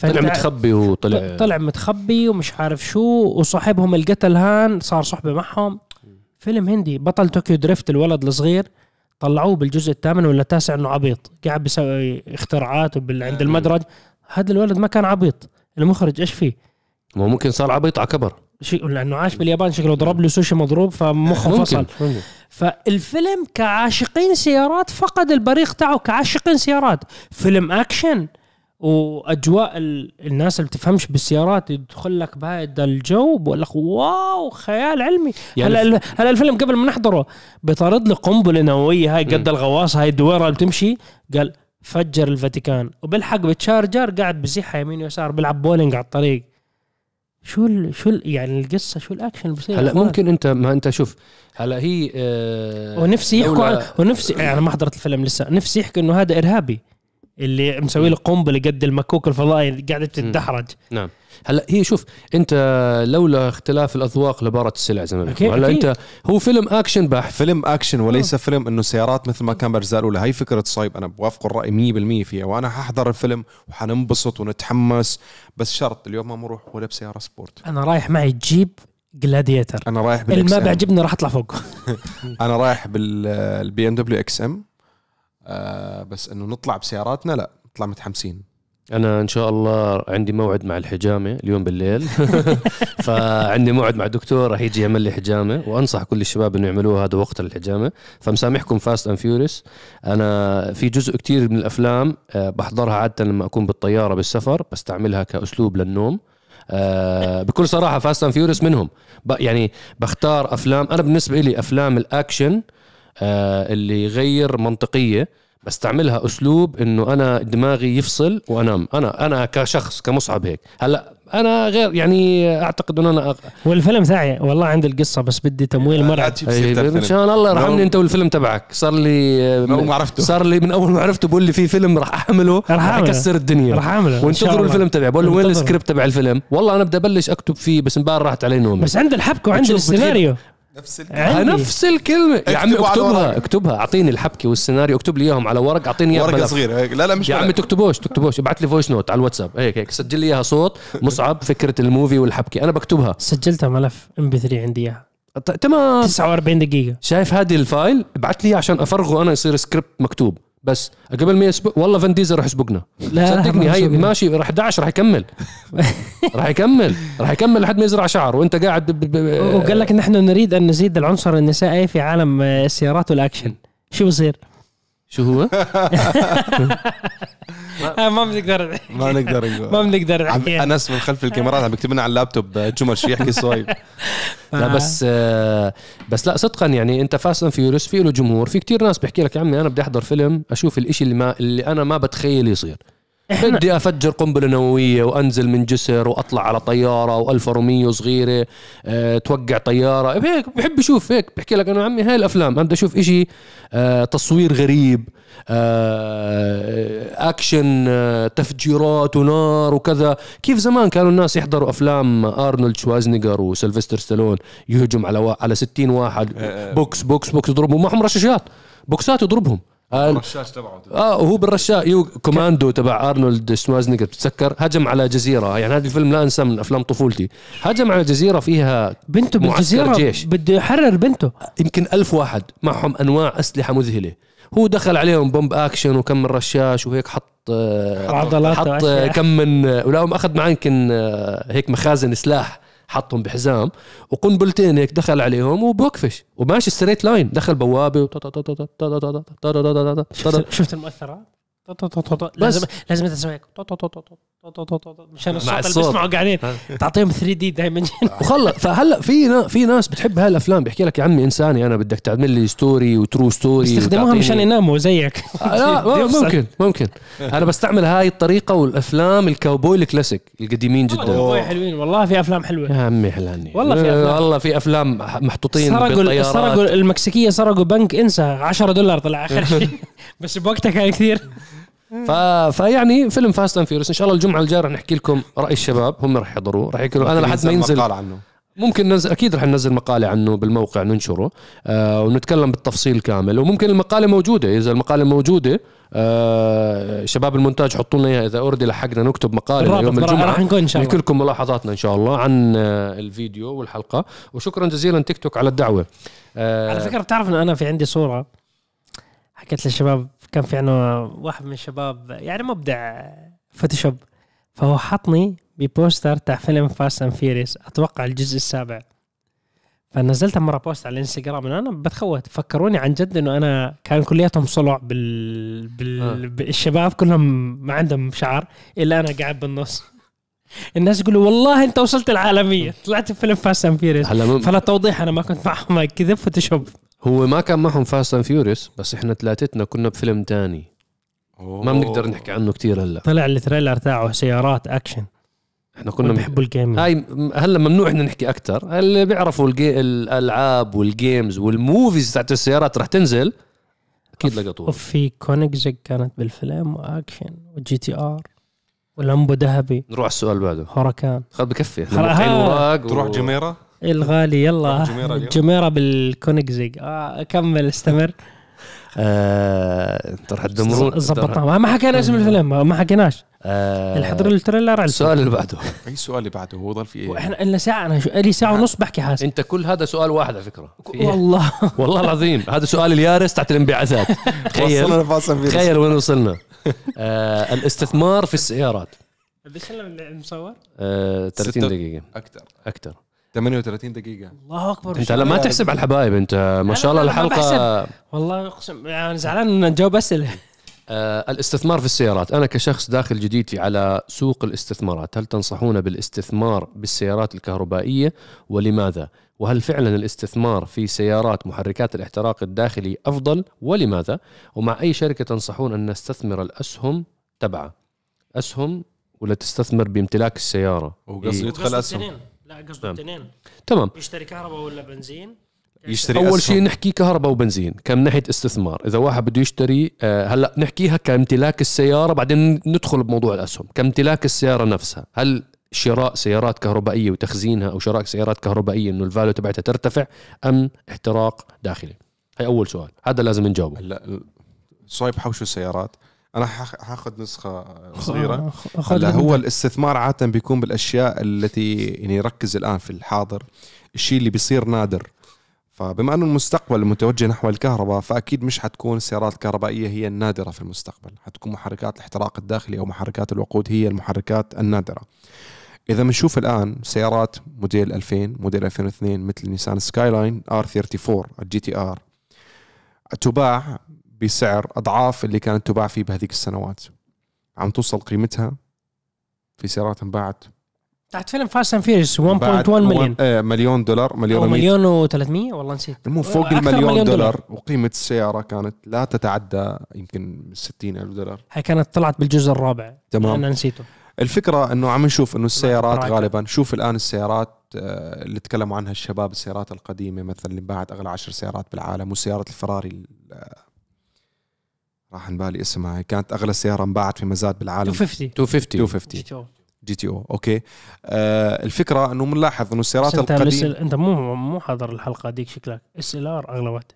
طلع متخبي وطلع طلع متخبي ومش عارف شو وصاحبهم اللي قتل هان صار صحبة معهم. فيلم هندي بطل Tokyo Drift الولد الصغير طلعوه بالجزء الثامن ولا التاسع إنه عبيط. قاعد بيسوي اختراعات. عند المدرج. هذا الولد ما كان عبيط. المخرج إيش فيه؟ ما ممكن صار عبيط على كبر. لأنه عاش باليابان شكله ضرب له سوشي مضروب فمخه فصل. ممكن. فالفيلم كعاشقين سيارات فقد البريق تاعه كعاشقين سيارات. فيلم أكشن وأجواء ال... الناس اللي بتفهمش بالسيارات يدخل لك بهذا الجو بقول لك wow خيال علمي. يعني هلا هلا الفيلم قبل ما نحضره بيطارد له قنبلة نووية هاي قد الغواصه هاي الدويرة اللي بتمشي. قال فجر الفاتيكان. وبالحق ب Charger قاعد بزيحها يمين ويسار بيلعب بولينج على الطريق. شو ال شو ال يعني القصة شو الأكشن اللي بصير هلا؟ ممكن انت ما أنت شوف هلأ هي آه ونفسي يحكوا عن ونفسي يعني ما حضرت الفيلم لسه نفسي يحكوا إنه هذا إرهابي اللي مسوي له قنبلة قد المكوك الفضائي اللي قاعدة تتدحرج. نعم. هلا هي شوف انت لولا اختلاف الأذواق لبارت السلع زي ما هلا. انت هو فيلم أكشن بحت. فيلم أكشن وليس فيلم إنه سيارات مثل ما كان بالاجزاء الاولى هي فكرة صهيب. أنا بوافق الرأي 100% فيها. وأنا ححضر الفيلم وحننبسط ونتحمس. بس شرط اليوم ما بروح ولا بسيارة sport. أنا رايح معي جيب Gladiator أنا رايح اللي بال XM. بيعجبني راح أطلع فوق. أنا رايح بال BMW XM آه، بس إنه نطلع بسياراتنا لا نطلع متحمسين. أنا إن شاء الله عندي موعد مع الحجامة اليوم بالليل. فعندي موعد مع دكتور راح يجي يعمل لي حجامة وأنصح كل الشباب إنه يعملوها هذا وقت الحجامة. فمسامحكم Fast and Furious أنا في جزء كتير من الأفلام آه، بحضرها عادة لما أكون بالطيارة بالسفر بستعملها كأسلوب للنوم. آه، بكل صراحة Fast and Furious منهم. يعني بختار أفلام أنا بالنسبة لي أفلام الأكشن اللي غير منطقية بستعملها أسلوب إنه أنا دماغي يفصل وأنام. أنا أنا كشخص كمصعب هيك. هلأ أنا غير يعني أعتقد إنه أنا أغ... والفيلم تاعي والله عندي القصة بس بدي تمويل لا مرعب تجيب سيرة ان الفيلم. شاء الله يرحمني أنت والفيلم تبعك. صار لي آه، من أول من- ما عرفته. صار لي من أول ما عرفته بقول لي في فيلم راح اعمله راح. أكسر الدنيا. راح أعمله وانتظروا. الفيلم تبعي. بقول له وين. السكريبت تبع الفيلم؟ والله أنا بدي أبلش أكتب فيه بس امبارح راحت علي نومي. بس عندي الحبكة وعندي بتشوف. السيناريو. نفس عندي. نفس الكلمة. يا عمي اكتبها. اكتبها اعطيني الحبكة والسيناريو اكتب لي اياهم على ورق اعطيني اياها ورقة. صغيرة. هيك. لا لا مش يا. عمي تكتبوش تكتبوش. ابعت لي voice note على الواتساب. هيك هيك. سجل لي اياها صوت مصعب فكرة ال movie والحبكة. أنا بكتبها. سجلتها ملف MP3 عندي إياها. تمام. 49 دقيقة. شايف هذه ال file؟ ابعت لي عشان أفرغه أنا يصير سكريبت مكتوب. بس. قبل ما يسبق والله فان ديزل رح يسبقنا. لا صدقني هاي. ماشي رح 11 رح يكمل. رح يكمل رح يكمل لحد ما يزرع شعر. وانت قاعد ب... ب... ب... وقال لك نحن نريد أن نزيد العنصر النسائي في عالم آه، السيارات والأكشن. شو بصير؟ شو هو؟ آه ما بنقدر. ما نقدر ما نقول بنقدر. انس من خلف الكاميرات عم بيكتب لنا على اللابتوب جمل شو يحكي صهيب. لا بس آه بس لا صدقا يعني أنت Fast and Furious في له جمهور. في كتير ناس بيحكي لك يا عمي أنا بدي أحضر فيلم أشوف الإشي اللي ما اللي أنا ما بتخيل يصير. بدي أفجر قنبلة نووية وأنزل من جسر وأطلع على طيارة و Alfa Romeo صغيرة أه توقع طيارة. هيك بحب أشوف هيك بحكي لك أنا عمي هاي الأفلام بدي أشوف إشي أه تصوير غريب أه أكشن أه تفجيرات ونار وكذا. كيف زمان كانوا الناس يحضروا أفلام أرنولد شوازنيجر وسيلفستر ستالون يهجم على وا... على 60 واحد بوكس بوكس بوكس يضربهم معهم رشاشات بوكسات يضربهم. آه، الرشاش تبعه. آه وهو بالرشاء يو كوماندو تبع أرنولد شوازنيجر بتتذكر؟ هجم على جزيره يعني هذا الفيلم لا أنساه من أفلام طفولتي. هجم على جزيره فيها بنته معسكر بالجزيرة جيش. بده يحرر بنته. يمكن ألف واحد. معهم أنواع أسلحة مذهلة. هو دخل عليهم pump action وكم من رشاش وهيك حط آه، عضلات حط. آه، كم من آه، ولهم أخذ معاه يمكن آه، هيك مخازن سلاح. حطهم بحزام وقنبلتين هيك دخل عليهم وبوقفش وماشي straight line دخل بوابه شفت المؤثرات لازم لازم تسوي هيك مشان الصوت اللي. بيسمعوا قاعدين تعطيهم 3D دائما وخلص فهلا في في ناس بتحب هاي الافلام بيحكي لك يا عمي انساني أنا بدك تعمل لي story و true story يستخدموها مشان يناموا زيك آه، لا. ممكن ممكن أنا بستعمل هاي الطريقة والافلام الكاوبوي الكلاسيك القديمين والله جدا كاوبوي حلوين والله في افلام حلوة يا عمي حلاني والله في أفلام. والله في افلام محطوطين سرقوا سرقوا المكسيكيه سرقوا بنك انسى 10 دولار طلع اخر شيء بس بوقتها كان كثير ف... فيعني فيلم Fast and Furious إن شاء الله الجمعة الجاية رح نحكي لكم رأي الشباب هم رح يحضروه رح يحكوا أنا لحد ما ينزل مقال عنه. ممكن ننزل أكيد رح ننزل مقالة عنه بالموقع ننشره. آه ونتكلم بالتفصيل كامل. وممكن المقالة موجودة إذا المقالة موجودة آه شباب المونتاج حطوا لنا إياها. إذا already لحقنا نكتب مقالة الرابط يوم راح الجمعة. نكون إن شاء الله. نحكي لكم ملاحظاتنا إن شاء الله عن آه، الفيديو والحلقة. وشكرا جزيلا تيك توك على الدعوة. آه على فكرة بتعرف انه أنا في عندي صورة حكيت للشباب كان في عنا واحد من الشباب يعني مبدع Photoshop. فهو حطني ب poster تاع فيلم Fast and Furious أتوقع الجزء السابع. فنزلتها مرة post على الإنستغرام إنه أنا بتخوت. فكروني عن جد إنه أنا كان كلياتهم صلع بال... بال... آه. بالشباب كلهم ما عندهم شعر إلا أنا قاعد بالنص. الناس يقولوا والله أنت وصلت العالمية. طلعت في فيلم Fast and Furious فللتوضيح أنا ما كنت معهم. كذا Photoshop هو ما كان معهم Fast and Furious بس إحنا ثلاثتنا كنا بفيلم تاني. ما بنقدر نحكي عنه كتير هلأ. طلع ال trailer تاعه سيارات أكشن. إحنا كنا بيحبوا ال gaming. هاي هلأ ممنوع إحنا نحكي أكثر اللي بيعرفوا الجي... الألعاب وال games وال movies تاعت السيارات رح تنزل أكيد لقطوها. وفي Koenigsegg كانت بالفيلم و action و GTR ولمبو ذهبي. نروح على السؤال اللي بعده. هوركان خذ بكفي. خلاص. وراق تروح و- جميره الغالي يلا. جميرة بالكونيكزيج آه كمل استمر. آه... انت رح تدمرون. ظبطناه ما حكينا اسم الفيلم ما حكيناش. آه... الحضر التريلر على السؤال اللي بعده. أي سؤال اللي بعده؟ هو ضل في إيه؟ وإحنا لنا ساعة أنا شو لي ساعة ونص بحكي حاسس أنت كل هذا سؤال واحد على فكرة. إيه؟ والله. والله العظيم. هذا سؤال اليارس تحت الانبعاثات. تخيل. تخيل وين وصلنا. آه الاستثمار في السيارات. قديش المصور؟ آه 30 ستة. دقيقة. أكثر أكثر 38 دقيقة. الله أكبر. أنت هلا ما تحسب على الحبايب أنت ما شاء الله لا، لا، الحلقة. والله أقسم يعني زعلان إن نجاوب اسئله آه الاستثمار في السيارات. أنا كشخص داخل جديد في على سوق الاستثمارات. هل تنصحون بالاستثمار بالسيارات الكهربائية ولماذا؟ وهل فعلا الاستثمار في سيارات محركات الاحتراق الداخلي أفضل ولماذا؟ ومع أي شركة تنصحون أن نستثمر الأسهم تبعها أسهم ولا تستثمر بامتلاك السيارة؟ وقصدي إيه. يدخل أسهم. لا قصده نعم. اثنين تمام. يشتري كهرباء ولا بنزين؟ يشتري أول. شيء نحكي كهرباء وبنزين كم ناحية استثمار. إذا واحد بده يشتري آه، هلأ نحكيها كامتلاك السيارة بعدين ندخل بموضوع الأسهم. كامتلاك السيارة نفسها هل شراء سيارات كهربائية وتخزينها أو شراء سيارات كهربائية إنه الفاليو تبعتها ترتفع أم احتراق داخلي؟ هاي أول سؤال. هذا لازم نجاوبه. هلأ صايب حوشوا السيارات. أنا حاخ- حاخذ نسخة صغيرة. هلا هو الاستثمار عادة بيكون بالأشياء التي يعني ركز الآن في الحاضر الشيء اللي بيصير نادر. فبما أنه المستقبل متوجه نحو الكهرباء فأكيد مش حتكون السيارات الكهربائية هي النادرة في المستقبل. حتكون محركات الاحتراق الداخلي أو محركات الوقود هي المحركات النادرة. إذا بنشوف الآن سيارات موديل 2000 موديل 2002 مثل نيسان Skyline R 34 ال GTR. تباع بسعر أضعاف اللي كانت تباع فيه بهذيك السنوات. عم توصل قيمتها في سيارات انباعت. تحت فيلم Fast and Furious 1.1 بعد مليون ون- آه مليون دولار مليون أو مليون و300 والله نسيت. المهم فوق المليون مليون دولار, دولار. وقيمة السيارة كانت لا تتعدى يمكن 60 ألف دولار. هاي كانت طلعت بالجزء الرابع. تمام. أنا نسيته. الفكرة أنه عم نشوف أنه السيارات. غالبا شوف الآن السيارات آه، اللي تكلموا عنها الشباب السيارات القديمة مثلا اللي انباعت أغلى عشر سيارات بالعالم وسيارة الفراري راح نبالي اسمها هي كانت أغلى سيارة انباعت في مزاد بالعالم. 250 250 250 GTO. Okay. آه الفكرة إنه بنلاحظ إنه السيارات بس أنت القديمه لسه أنت مو مو حاضر الحلقة ديك شكلك. SLR اغلى واحدة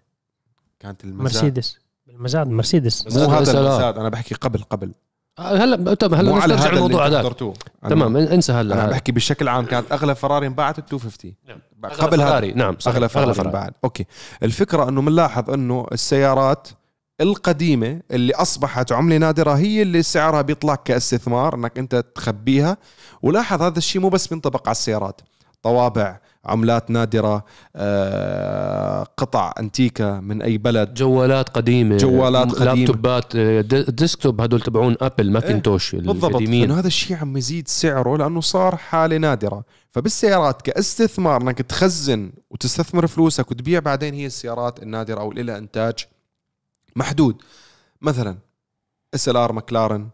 كانت المزاد مرسيدس. بالمزاد مرسيدس. مو هذا. المزاد. أنا بحكي قبل قبل. آه، هلا طب هلا نرجع هذا الموضوع هذاك أنا- تمام انسى هلا. أنا هذا. بحكي بشكل عام. كانت أغلى فراري انباعت ال 250 نعم. قبل هذا. فراري نعم صحيح. أغلى فراري انباعت. أوكي. الفكرة إنه بنلاحظ إنه السيارات القديمة اللي أصبحت عملة نادرة هي اللي سعرها بيطلع كاستثمار إنك أنت تخبيها. ولاحظ هذا الشيء مو بس بينطبق على السيارات طوابع عملات نادرة آه، قطع انتيكا من أي بلد. جوالات قديمة جوالات قديمة. لابتوبات آه، desktop هدول تبعون Apple Macintosh بالضبط. القديمين. انه هذا الشيء عم يزيد سعره لأنه صار حالة نادرة. فبالسيارات كاستثمار إنك تخزن وتستثمر فلوسك وتبيع بعدين هي السيارات النادرة أو اللي لها إنتاج. محدود. مثلا SLR McLaren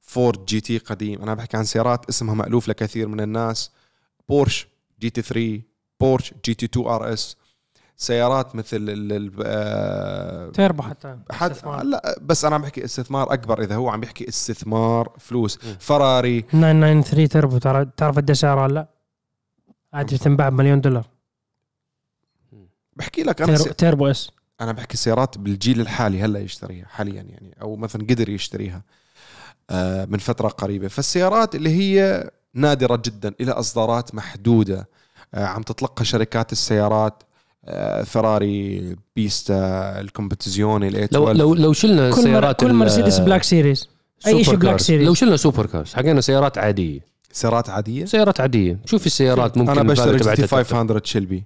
Ford GT قديم. أنا بحكي عن سيارات اسمها مالوف لكثير من الناس. Porsche GT 3 Porsche GT 2 RS. سيارات مثل ال- ال- آه، تيربو حتى. حد استثمار. لا بس أنا عم بحكي استثمار أكبر. إذا هو عم بيحكي استثمار فلوس. فراري. 993 تيربو. ترى تعرف قد سعرها هلا؟ عادي بتنباع بمليون دولار. بحكي لك أنا سي... turbo S. أنا بحكي سيارات بالجيل الحالي هلأ يشتريها حاليا يعني أو مثلا قدر يشتريها آه، من فترة قريبة. فالسيارات اللي هي نادرة جدا إلى أصدارات محدودة آه، عم تطلقها شركات السيارات آه، فراري بيستا الكومبتيزيوني الاي لو لو لو شلنا كل. سيارات كل مرسيدس بلاك سيريز. أي شيء بلاك. سيريز. لو شلنا سوبر كارز حقنا سيارات عادية. سيارات عادية؟ سيارات عادية. شوف السيارات ممكن أنا بشتري الفاليو جي تي تبعتها 500 شلبي.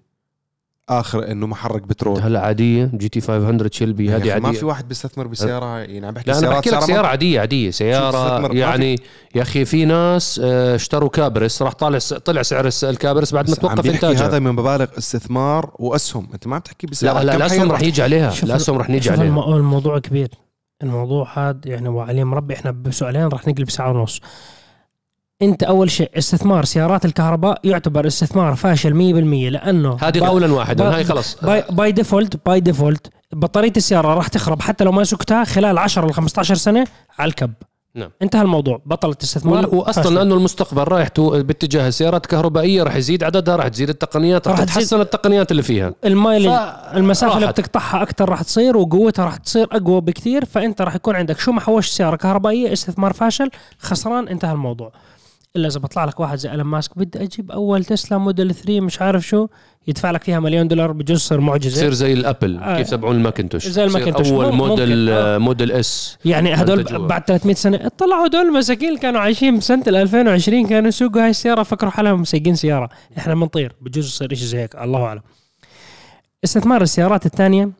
آخر إنه محرك بترول. هلا عادية جي تي 500 شلبي يا هذه عادية. ما في واحد بيستثمر بسيارة يعني عم بحكي لا أنا بحكي لك سيارة عادية عادية. سيارة يعني يا أخي في ناس آه، اشتروا كابرس راح طالع طلع سعر الس- الكابرس بعد ما توقف انتاجها هذا من مبالغ استثمار وأسهم. أنت ما عم تحكي بسيارات لا لا الأسهم؟ راح يجي عليها. الأسهم راح نيجي عليها. الم... الموضوع كبير. الموضوع هذا يعني وعليه مربي إحنا بسؤالين راح نقلب ساعه ونص. انت اول شيء استثمار سيارات الكهرباء يعتبر استثمار فاشل 100% لأنه هذه قولا واحدا هاي خلص by, by default by default بطارية السيارة راح تخرب حتى لو ما سقتها خلال 10 ل 15 سنة على الكب نعم. انتهى الموضوع بطلت استثمار واصلا فاشلة. لأنه المستقبل رايح باتجاه السيارات الكهربائية راح يزيد عددها راح تزيد التقنيات راح تتحسن التقنيات اللي فيها ال mile المسافة اللي. بتقطعها أكثر راح تصير وقوتها راح تصير أقوى بكثير فأنت راح يكون عندك شو ما حوشت سيارة كهربائية استثمار فاشل خسران انتهى الموضوع إلا إذا بطلع لك واحد زي إيلون ماسك بدي أجيب أول تسلا موديل 3 مش عارف شو يدفع لك فيها مليون دولار بجوز تصير معجزة تصير زي الأبل آه. كيف تبعون الماكنتوش زي الماكنتوش. أول موديل. آه. آه، موديل S يعني هدول. بعد 300 سنة طلعوا هدول المساكين كانوا عايشين بسنة ال 2020 كانوا يسوقوا هاي السيارة فكروا حالهم سايقين سيارة إحنا بنطير بجوز يصير شيء زي هيك الله أعلم استثمار السيارات الثانية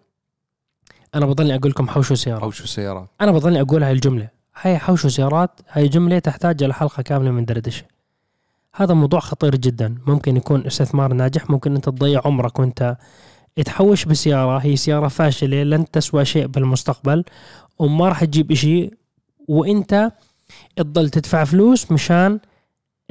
أنا بضلني أقول لكم حوشوا سيارة أو شو سيارات أنا بضلني أقول هاي الجملة هاي حوشوا سيارات هاي جملة تحتاج إلى حلقة كاملة من دردشة. هذا موضوع خطير جدا ممكن يكون استثمار ناجح ممكن أنت تضيع عمرك وأنت تحوش بسيارة هي سيارة فاشلة لن تسوى شيء بالمستقبل وما راح تجيب إشي وأنت تضل تدفع فلوس مشان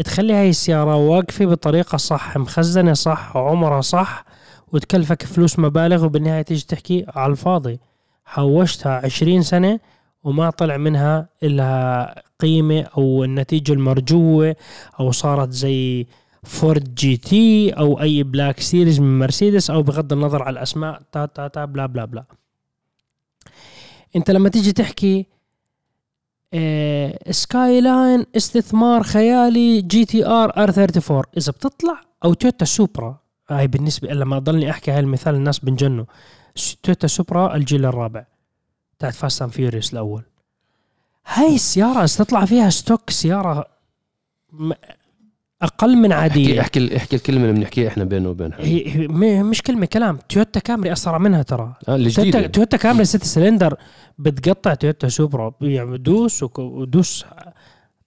تخلي هاي السيارة واقفة بطريقة صح مخزنة صح عمرها صح وتكلفك فلوس مبالغ وبالنهاية تيجي تحكي على الفاضي. حوشتها عشرين سنة وما طلع منها إلا قيمة أو النتيجة المرجوة أو صارت زي فورد GT أو أي Black Series من مرسيدس أو بغض النظر على الأسماء تا تا تا بلا بلا بلا. أنت لما تيجي تحكي آه Skyline استثمار خيالي GTR R34 إذا بتطلع أو تويوتا Supra هاي بالنسبة لما أضلني أحكي هاي المثال الناس بنجنوا تويوتا Supra الجيل الرابع. تاعت Fast and Furious الأول. هاي السيارة تطلع فيها stock سيارة م- أقل من احكي عادية. احكي احكي الكلمة اللي بنحكيها إحنا بيننا وبين حالنا. هي مش كلمة كلام تويوتا كامري أسرع منها ترى. آه تويوتا, تويوتا كامري ست سلندر بتقطع تويوتا Supra يعني دوس ودوس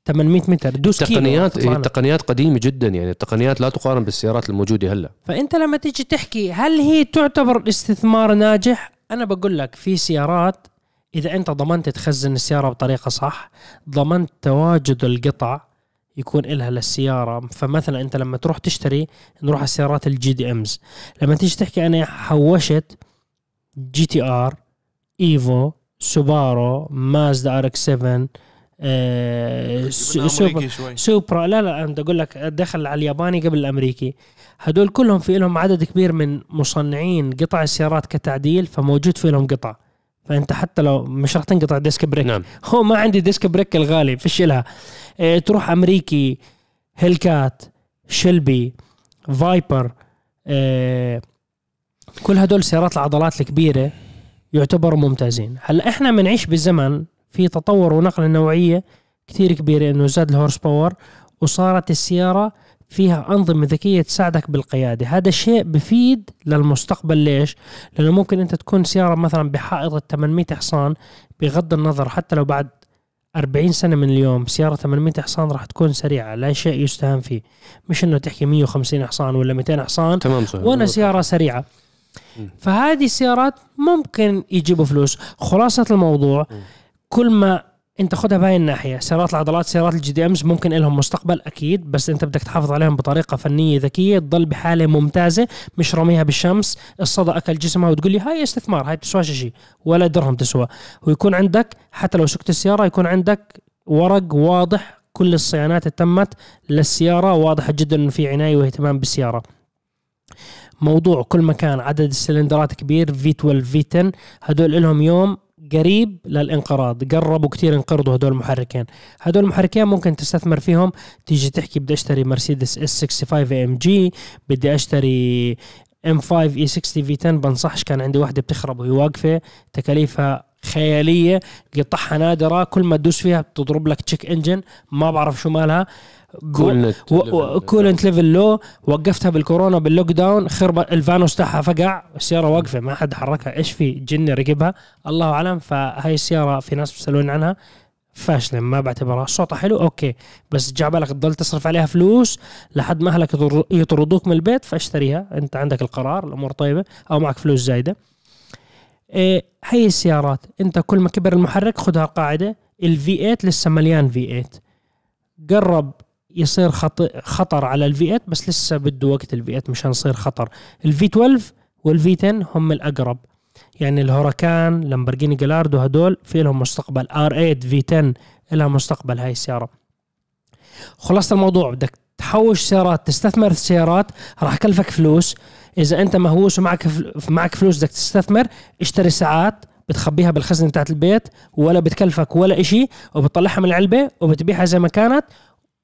800 متر دوس كيلو هي تطلع لك. التقنيات قديمة جدا يعني التقنيات لا تقارن بالسيارات الموجودة هلأ. فأنت لما تيجي تحكي هل هي تعتبر استثمار ناجح؟ أنا بقول لك في سيارات إذا أنت ضمنت تخزن السيارة بطريقة صح ضمنت تواجد القطع يكون إلها للسيارة. فمثلا أنت لما تروح تشتري نروح على السيارات ال JDMs لما تيجي تحكي أنا حوشت GTR Evo سوبارو مازدا RX7 آه، سو- سوبر شوي. Supra. لا لا أنا أقول لك دخل على الياباني قبل الأمريكي. هدول كلهم في لهم عدد كبير من مصنعين قطع السيارات كتعديل فموجود في لهم قطع. فأنت حتى لو مش راح تنقطع disc brake نعم. هو ما عندي disc brake الغالي فيش لها إيه تروح أمريكي Hellcat Shelby Viper إيه كل هدول سيارات العضلات الكبيرة يعتبروا ممتازين. هلا إحنا بنعيش بزمن في تطور ونقلة نوعية كثير كبيرة إنه زاد ال horsepower وصارت السيارة فيها أنظمة ذكية تساعدك بالقيادة. هذا الشيء بفيد للمستقبل. ليش؟ لأنه ممكن أنت تكون سيارة مثلا بحائط 800 حصان بغض النظر حتى لو بعد 40 سنة من اليوم سيارة 800 حصان راح تكون سريعة لا شيء يستهان فيه. مش إنه تحكي 150 حصان ولا 200 حصان تمام صحيح. وأنا سيارة سريعة. فهذه السيارات ممكن يجيبوا فلوس. خلاصة الموضوع. كل ما انت خدها بهاي الناحيه سيارات العضلات سيارات الجي دي إمز ممكن لهم مستقبل أكيد بس أنت بدك تحافظ عليهم بطريقة فنية ذكية. تضل بحالة ممتازة مش رميها بالشمس. الصدى أكل جسمها وتقول لي هاي استثمار هاي بتسواش شيء ولا درهم تسوى. ويكون عندك حتى لو سكت السيارة يكون عندك ورق واضح. كل الصيانات تمت للسيارة واضح جدا إنه في عناية واهتمام بالسيارة. موضوع كل ما كان عدد السلندرات كبير V12 V10 هدول لهم يوم قريب للانقراض. قربوا كتير انقرضوا هدول المحركين. هدول المحركين ممكن تستثمر فيهم تيجي تحكي بدي أشتري مرسيدس S65 AMG بدي أشتري M5 E60 V10 بنصحش كان عندي واحدة بتخرب وهي واقفة تكاليفها خيالية قطعها نادرة كل ما تدوس فيها بتضرب لك check engine ما بعرف شو مالها. coolant coolant level لو وقفتها بالكورونا بال lockdown خرب الفانوس تاعها فقع. السيارة واقفة ما حد حركها. إيش في؟ جن ركبها الله أعلم. فهاي السيارة في ناس بيسالون عنها. فاشلة ما بعتبرها. صوتها حلو؟ okay. بس جعبالك تضل تصرف عليها فلوس لحد ما أهلك يطر- يطردوك من البيت فاشتريها. أنت عندك القرار الأمور طيبة أو معك فلوس زايدة. إيه هي السيارات. أنت كل ما كبر المحرك خذها قاعدة. ال V8 لسه مليان V8 قرب يصير خط- خطر على ال V8 بس لسه بده وقت ال V8 مشان يصير خطر. ال V12 وال V10 هم الأقرب. يعني ال Huracan لامبرجيني Gallardo هدول في لهم مستقبل. R8 V10 لها مستقبل هاي السيارة. خلاصة الموضوع. بدك تحوش سيارات تستثمر في سيارات راح كلفك فلوس. إذا أنت مهووس ومعك معك فلوس بدك تستثمر اشتري ساعات بتخبيها بالخزنه بتاعت البيت ولا بتكلفك ولا إشي وبتطلعها من العلبة وبتبيعها زي ما كانت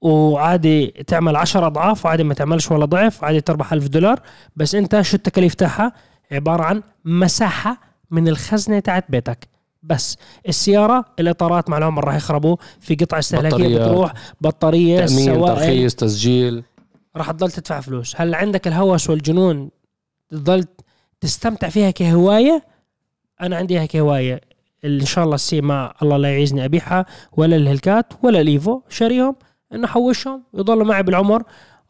وعادي تعمل عشر أضعاف وعادي ما تعملش ولا ضعف وعادي تربح ألف دولار. بس أنت شو التكاليف تاعها؟ عبارة عن مساحة من الخزنة تاعت بيتك. بس السيارة الإطارات مع العمر راح يخربوا. في قطع استهلاكية بطاريات، بتروح بطارية تأمين سوائل ترخيص تسجيل. راح تضل تدفع فلوس. هل عندك الهوس والجنون تضل تستمتع فيها كهواية؟ أنا عندي إياها كهواية. إن شاء الله السي ما الله لا يعيزني أبيعها ولا الهلكات ولا الإيفو. شاريهم. إنه احوشهم يضلوا معي بالعمر.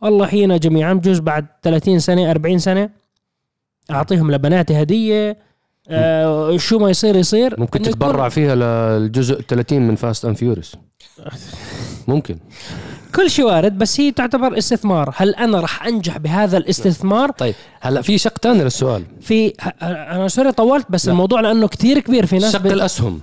الله يحيينا جميعا. بجوز بعد 30 سنة 40 سنة أعطيهم لبناتي هدية. آه شو ما يصير يصير. ممكن تتبرع فيها للجزء 30 من Fast and Furious ممكن. كل شيء وارد بس هي تعتبر استثمار. هل أنا راح أنجح بهذا الاستثمار؟ طيب هلا في شق ثاني للسؤال. في أنا sorry طولت بس لا. الموضوع لأنه كتير كبير في ناس شق بت- الأسهم.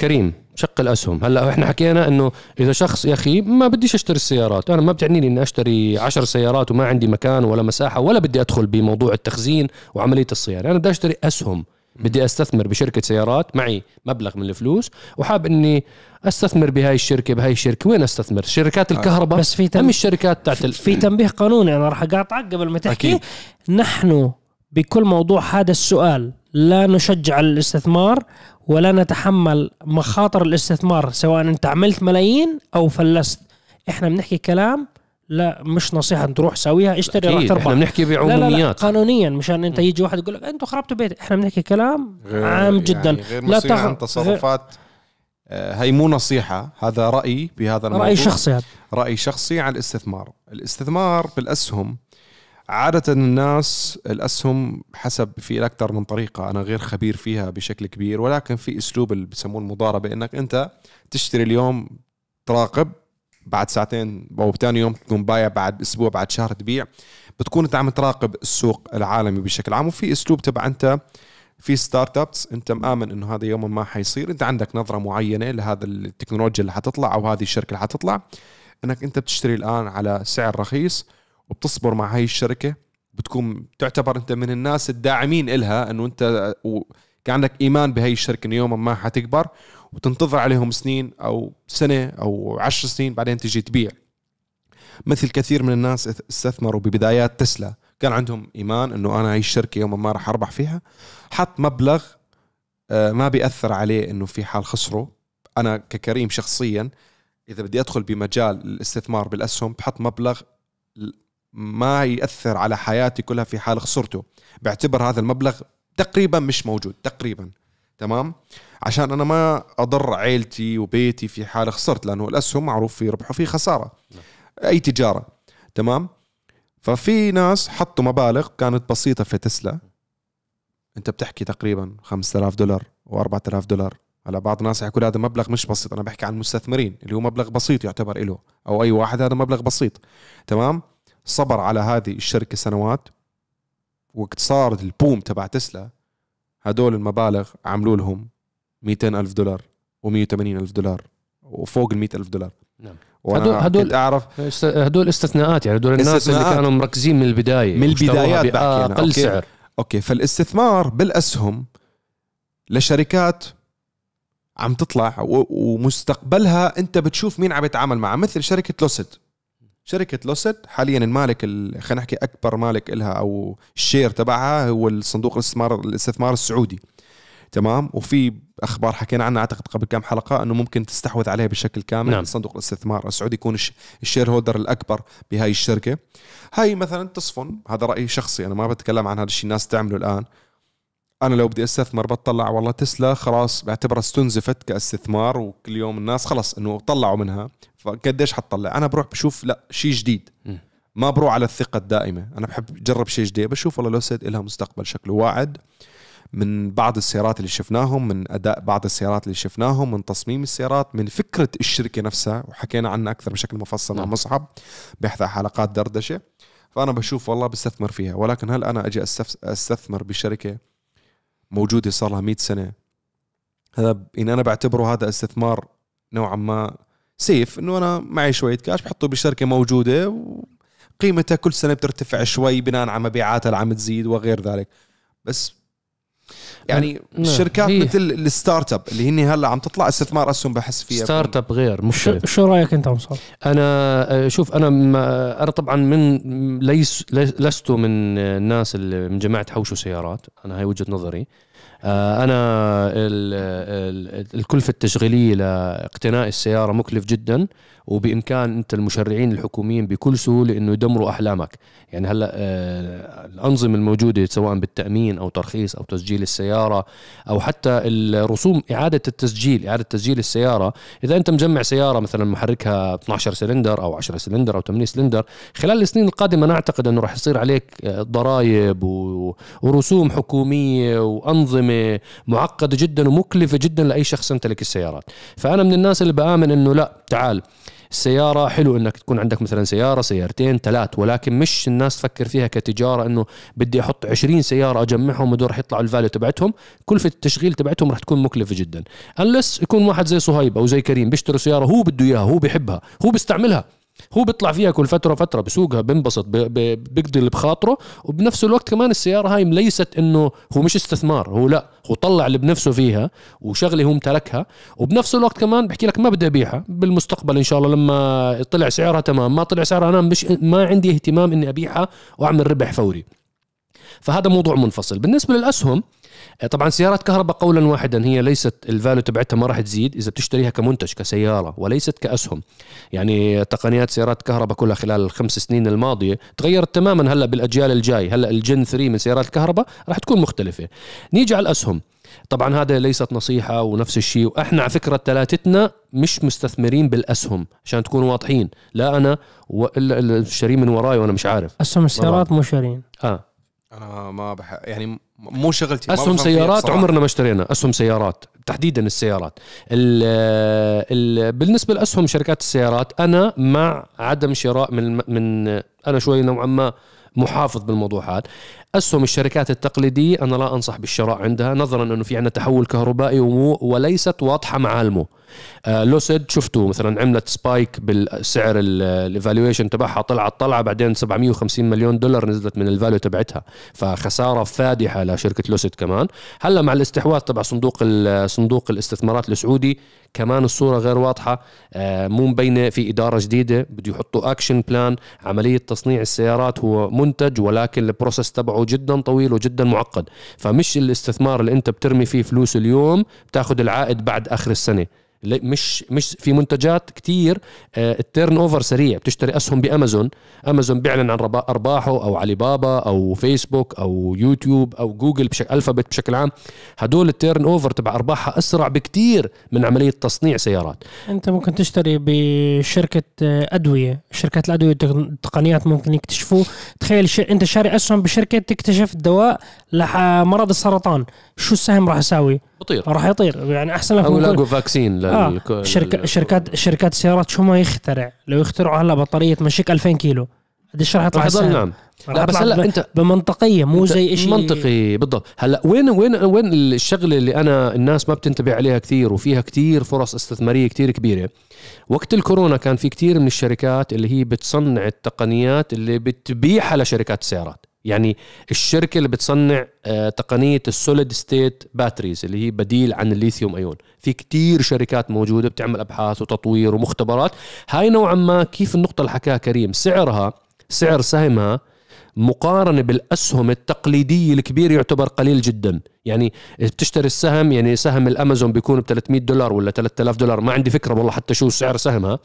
كريم. شق الأسهم. هلأ إحنا حكينا إنه إذا شخص يا أخي ما بديش أشتري السيارات. أنا ما بتعنيني إني أشتري عشر سيارات وما عندي مكان ولا مساحة ولا بدي أدخل بموضوع التخزين وعملية الصيانة. أنا بدي أشتري أسهم. بدي أستثمر بشركة سيارات. معي مبلغ من الفلوس وحاب إني أستثمر بهاي الشركة بهاي الشركة. وين أستثمر؟ شركات الكهرباء؟ بس في تم- أم الشركات تاعت ال... في تنبيه قانوني أنا راح أقاطعك قبل ما تحكي. أكيد. نحن بكل موضوع هذا السؤال لا نشجع الاستثمار ولا نتحمل مخاطر الاستثمار سواء انت عملت ملايين أو فلست. إحنا بنحكي كلام لا مش نصيحة تروح سويها اشتري راح تربح إحنا بنحكي لا لا لا بعموميات. قانونيا مشان انت يجي واحد يقول لك أنتوا خربتوا بيتي. إحنا بنحكي كلام عام جدا. يعني غير لا تغ- عن تصرفات آه، هي مو نصيحة هذا رأي بهذا الموضوع. رأي شخصي هذا. رأي شخصي عن الاستثمار. الاستثمار بالأسهم عادة الناس الأسهم حسب في أكثر من طريقة أنا غير خبير فيها بشكل كبير ولكن في أسلوب اللي بسموه المضاربة إنك أنت تشتري اليوم تراقب بعد ساعتين أو بتاني يوم تكون بايع بعد أسبوع بعد شهر تبيع بتكون أنت عم تراقب السوق العالمي بشكل عام. وفي أسلوب تبع أنت في startups أنت مآمن إنه هذا يوما ما حيصير أنت عندك نظرة معينة لهذا التكنولوجيا اللي حتطلع أو هذه الشركة اللي حتطلع إنك أنت بتشتري الآن على سعر رخيص وبتصبر مع هاي الشركة بتكون تعتبر أنت من الناس الداعمين إلها إنه أنت كان عندك إيمان بهي الشركة إنه يوما ما حتكبر وتنتظر عليهم سنين أو سنة أو عشر سنين بعدين تجي تبيع. مثل كثير من الناس استثمروا ببدايات تسلا. كان عندهم إيمان إنه أنا هاي الشركة يوما ما راح أربح فيها. حط مبلغ آه، ما بيأثر عليه إنه في حال خسره أنا ككريم شخصيا إذا بدي أدخل بمجال الاستثمار بالأسهم بحط مبلغ ما يأثر على حياتي كلها في حال خسرته. بعتبر هذا المبلغ تقريبا مش موجود تقريبا. تمام؟ عشان أنا ما أضر عيلتي وبيتي في حال خسرت لأنه الأسهم معروف في ربح وفي خسارة. أي تجارة. تمام؟ ففي ناس حطوا مبالغ كانت بسيطة في تسلا. أنت بتحكي تقريبا 5000 دولار و4000 دولار. هلا بعض الناس يقول هذا مبلغ مش بسيط أنا بحكي عن مستثمرين اللي هو مبلغ بسيط يعتبر له أو أي واحد هذا مبلغ بسيط. تمام؟ صبر على هذه الشركة سنوات وقت صار ال boom تبع تسلا هدول المبالغ عملوا لهم 200 ألف دولار و180 ألف دولار وفوق ال 100 ألف دولار نعم. هدول- هدول- أعرف هدول استثناءات يعني هدول الناس اللي. كانوا مركزين من البداية من البدايات بحكي باقل okay. سعر أوكي فالاستثمار بالأسهم لشركات عم تطلع ومستقبلها أنت بتشوف مين عم يتعامل معها مثل شركة لوسيد شركة لوسيد حاليا المالك ال- خلينا نحكي أكبر مالك لها أو ال share تبعها هو الصندوق الاستثمار الاستثمار السعودي. تمام؟ وفي أخبار حكينا عنها أعتقد قبل كم حلقة إنه ممكن تستحوذ عليه بشكل كامل. نعم. صندوق الاستثمار السعودي يكون الش- ال shareholder الأكبر بهاي الشركة. هاي مثلا تصفن هذا رأيي شخصي أنا ما بتكلم عن هذا الشيء الناس تعمله الآن. أنا لو بدي أستثمر بطلع والله تسلا خلاص بعتبرها استنزفت كاستثمار وكل يوم الناس خلص إنه طلعوا منها. فقديش حتطلع؟ أنا بروح بشوف لا شيء جديد. ما بروح على الثقة الدائمة. أنا بحب اجرب شيء جديد. بشوف والله لوسيد لها مستقبل شكله واعد. من بعض السيارات اللي شفناهم من أداء بعض السيارات اللي شفناهم من تصميم السيارات من فكرة الشركة نفسها. وحكينا عنها أكثر بشكل مفصل مع نعم. مصعب باحدى حلقات دردشة. فأنا بشوف والله بستثمر فيها. ولكن هل أنا أجي أستثمر بشركة موجودة صار لها 100 سنة؟ هذا ان أنا بعتبره هذا استثمار نوعا ما safe إنه أنا معي شوية كاش بحطه بشركة موجودة وقيمتها كل سنة بترتفع شوي بناء على مبيعاتها اللي عم تزيد وغير ذلك بس يعني نعم. الشركات هي- مثل ال startup اللي هن هلأ عم تطلع استثمار أسهم بحس فيها startup غير شو, مختلف شو رأيك أنت مصطفى؟ أنا آه، شوف أنا ما أنا طبعا من ليس لست من الناس اللي من جماعة حوشوا سيارات أنا هاي وجهة نظري آه، أنا ال- ال- الكلفة التشغيلية لإقتناء السيارة مكلف جدا. وبإمكان أنت المشرعين الحكوميين بكل سهولة إنه يدمروا أحلامك. يعني هلأ آه، الأنظمة الموجودة سواء بالتأمين أو ترخيص أو تسجيل السيارة أو حتى الرسوم إعادة التسجيل إعادة تسجيل السيارة. إذا أنت مجمع سيارة مثلا محركها 12 سلندر أو 10 سلندر أو 8 سلندر خلال السنين القادمة أنا أعتقد إنه راح يصير عليك آه، ضرائب ورسوم حكومية وأنظمة معقدة جدا ومكلفة جدا لأي شخص يمتلك السيارات. فأنا من الناس اللي بآمن إنه لأ تعال. السيارة حلو إنك تكون عندك مثلا سيارة سيارتين ثلاث ولكن مش الناس تفكر فيها كتجارة إنه بدي أحط 20 سيارة أجمعهم ودول رح يطلعوا ال value تبعتهم. كلفة التشغيل تبعتهم رح تكون مكلفة جدا. انلس يكون واحد زي صهيب أو زي كريم بيشتري سيارة هو بده إياها هو بيحبها هو بيستعملها. هو بيطلع فيها كل فترة فتره بسوقها بنبسط بيقضي اللي بخاطره وبنفس الوقت كمان السيارة هاي ليست إنه هو مش استثمار هو لأ هو طلع اللي بنفسه فيها وشغلة هو امتلكها وبنفس الوقت كمان بحكي لك ما بدي أبيعها بالمستقبل إن شاء الله لما طلع سعرها تمام ما طلع سعرها أنا مش ما عندي اهتمام إني أبيعها وأعمل ربح فوري. فهذا موضوع منفصل. بالنسبة للأسهم طبعا سيارات كهرباء قولا واحدا هي ليست ال value تبعتها ما راح تزيد إذا بتشتريها كمنتج كسيارة وليست كأسهم. يعني تقنيات سيارات كهرباء كلها خلال الخمس سنين الماضية تغيرت تماما هلأ بالأجيال الجاي. هلأ ال gen 3 من سيارات الكهرباء راح تكون مختلفة. نيجي على الأسهم. طبعا هذا ليست نصيحة ونفس الشيء وإحنا على فكرة ثلاثتنا مش مستثمرين بالأسهم عشان تكونوا واضحين. لا أنا والا الشري من وراي وأنا مش عارف. أسهم السيارات مو شارين آه. أنا ما بح يعني مو شغلتي أسهم سيارات. عمرنا ما اشترينا أسهم سيارات تحديدا السيارات ال ال بالنسبة لأسهم شركات السيارات أنا مع عدم شراء من من أنا شوي نوعا ما محافظ بالموضوع هذا أسهم الشركات التقليدية أنا لا أنصح بالشراء عندها نظرا أنه في عندنا تحول كهربائي ومو- وليست واضحة معالمه آه لوسيد شفتوا مثلا عملت spike بالسعر ال evaluation تبعها طلعت طلعة بعدين 750 مليون دولار نزلت من ال value تبعتها. فخسارة فادحة لشركة لوسيد كمان. هلأ مع الاستحواذ تبع صندوق صندوق الاستثمارات السعودي كمان الصورة غير واضحة. آه، مو مبينة في إدارة جديدة بده يحطوا action plan عملية تصنيع السيارات هو منتج ولكن ال process تبعه جدا طويل وجدا معقد. فمش الاستثمار اللي انت بترمي فيه فلوس اليوم بتاخذ العائد بعد آخر السنة. مش مش في منتجات كتير آه، ال turnover سريع. بتشتري أسهم بأمازون. أمازون بيعلن عن ربا- أرباحه أو علي بابا أو فيسبوك أو يوتيوب أو جوجل بشكل ألفابت بشكل عام. هدول ال turnover تبع أرباحها أسرع بكتير من عملية تصنيع سيارات. أنت ممكن تشتري بشركة آه، أدوية. شركات الأدوية التقنيات ممكن يكتشفوا. تخيل ش... أنت شاري أسهم بشركة تكتشف دواء لمرض السرطان. شو السهم راح يساوي؟ بطير. راح يطير. يعني أحسن لك أو يلاقوا فاكسين آه. لل... شركة لل- شركات شركات السيارات شو ما يخترع. لو يخترعوا هلا بطارية تمشيك 2000 كيلو. قديش راح يطلع السهم نعم. لا بس هلا انت بمنطقية مو أنت زي شيء منطقي بالضبط. هلا وين وين وين الشغلة اللي أنا الناس ما بتنتبه عليها كثير وفيها كثير فرص استثمارية كثير كبيرة. وقت الكورونا كان في كثير من الشركات اللي هي بتصنع التقنيات اللي بتبيعها لشركات السيارات. يعني الشركة اللي بتصنع آه، تقنية ال solid state batteries اللي هي بديل عن ال lithium ion في كتير شركات موجودة بتعمل أبحاث وتطوير ومختبرات. هاي نوعا ما كيف النقطة اللي حكاها كريم؟ سعرها سعر سهمها مقارنة بالأسهم التقليدية الكبير يعتبر قليل جدا. يعني بتشتري السهم يعني سهم الأمازون بيكون ب 300 دولار ولا 3000 دولار ما عندي فكرة والله حتى شو سعر سهمها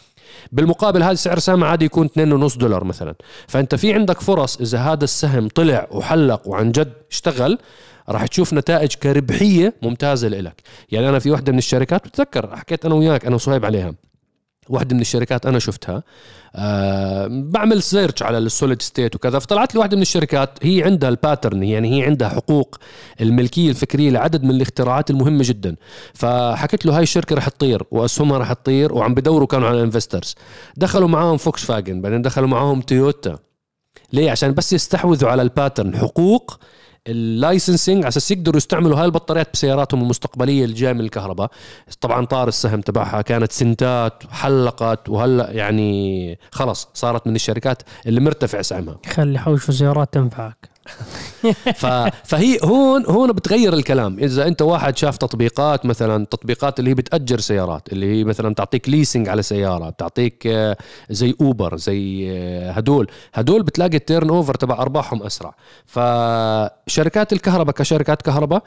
بالمقابل هذا سعر سهم عادي يكون 2.5 دولار مثلا. فأنت في عندك فرص إذا هذا السهم طلع وحلق وعن جد اشتغل راح تشوف نتائج كربحية ممتازة لإلك. يعني أنا في واحدة من الشركات بتذكر حكيت أنا وياك أنا وصهيب عليها. واحدة من الشركات أنا شفتها أه بعمل search على ال solid state وكذا فطلعت لي واحدة من الشركات هي عندها ال patent يعني هي عندها حقوق الملكية الفكرية لعدد من الاختراعات المهمة جدا. فحكيت له هاي الشركة رح تطير وأسهمها رح تطير وعم بدوروا كانوا على investors دخلوا معاهم فولكس فاجن بعدين دخلوا معاهم تويوتا ليه؟ عشان بس يستحوذوا على ال patent حقوق ال licensing على أساس يقدروا يستعملوا هاي البطاريات بسياراتهم المستقبلية اللي جاية من الكهرباء طبعا طار السهم تبعها كانت سنتات حلقت وهلأ يعني خلص صارت من الشركات اللي مرتفع سعرها خلي حوش سيارات تنفعك. فهي هون هون بتغير الكلام. إذا أنت واحد شاف تطبيقات مثلا تطبيقات اللي هي بتأجر سيارات اللي هي مثلا تعطيك leasing على سيارة بتعطيك آه، زي اوبر زي آه، هدول. هدول بتلاقي ال turnover تبع أرباحهم أسرع. فشركات الكهرباء كشركات كهرباء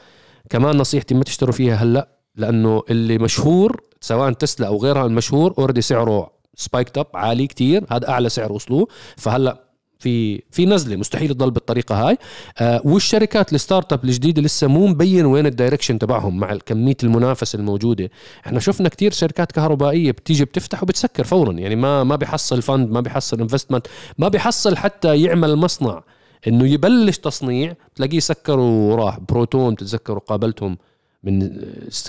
كمان نصيحتي ما تشتروا فيها هلأ لأنه اللي مشهور سواء تسلا أو غيرها المشهور already سعره spiked up عالي كتير. هذا أعلى سعر وصلوه. فهلأ في في نزلة مستحيل تضل بالطريقة هاي. آه والشركات ال startup الجديدة لسه مو مبين وين ال direction تبعهم مع كمية المنافسة الموجودة. إحنا شفنا كتير شركات كهربائية بتيجي بتفتح وبتسكر فورا يعني ما ما بيحصل fund ما بيحصل investment ما بيحصل حتى يعمل مصنع إنه يبلش تصنيع تلاقيه سكر وراح. بروتون تتذكروا قابلتهم من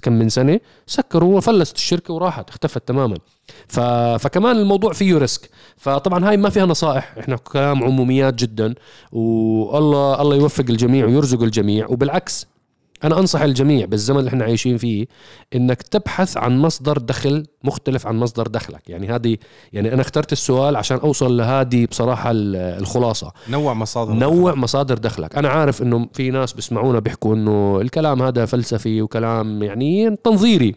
كم من سنة سكروا وفلست الشركة وراحت اختفت تماما. ف... فكمان الموضوع فيه risk. فطبعا هاي ما فيها نصائح. إحنا كلام عموميات جدا والله الله يوفق الجميع ويرزق الجميع. وبالعكس أنا أنصح الجميع بالزمن اللي إحنا عايشين فيه إنك تبحث عن مصدر دخل مختلف عن مصدر دخلك. يعني هذه يعني أنا اخترت السؤال عشان أوصل لهذه بصراحة ال- الخلاصة. نوع مصادر نوع مصادر دخلك. أنا عارف إنه في ناس بيسمعونا بيحكوا إنه الكلام هذا فلسفي وكلام يعني تنظيري.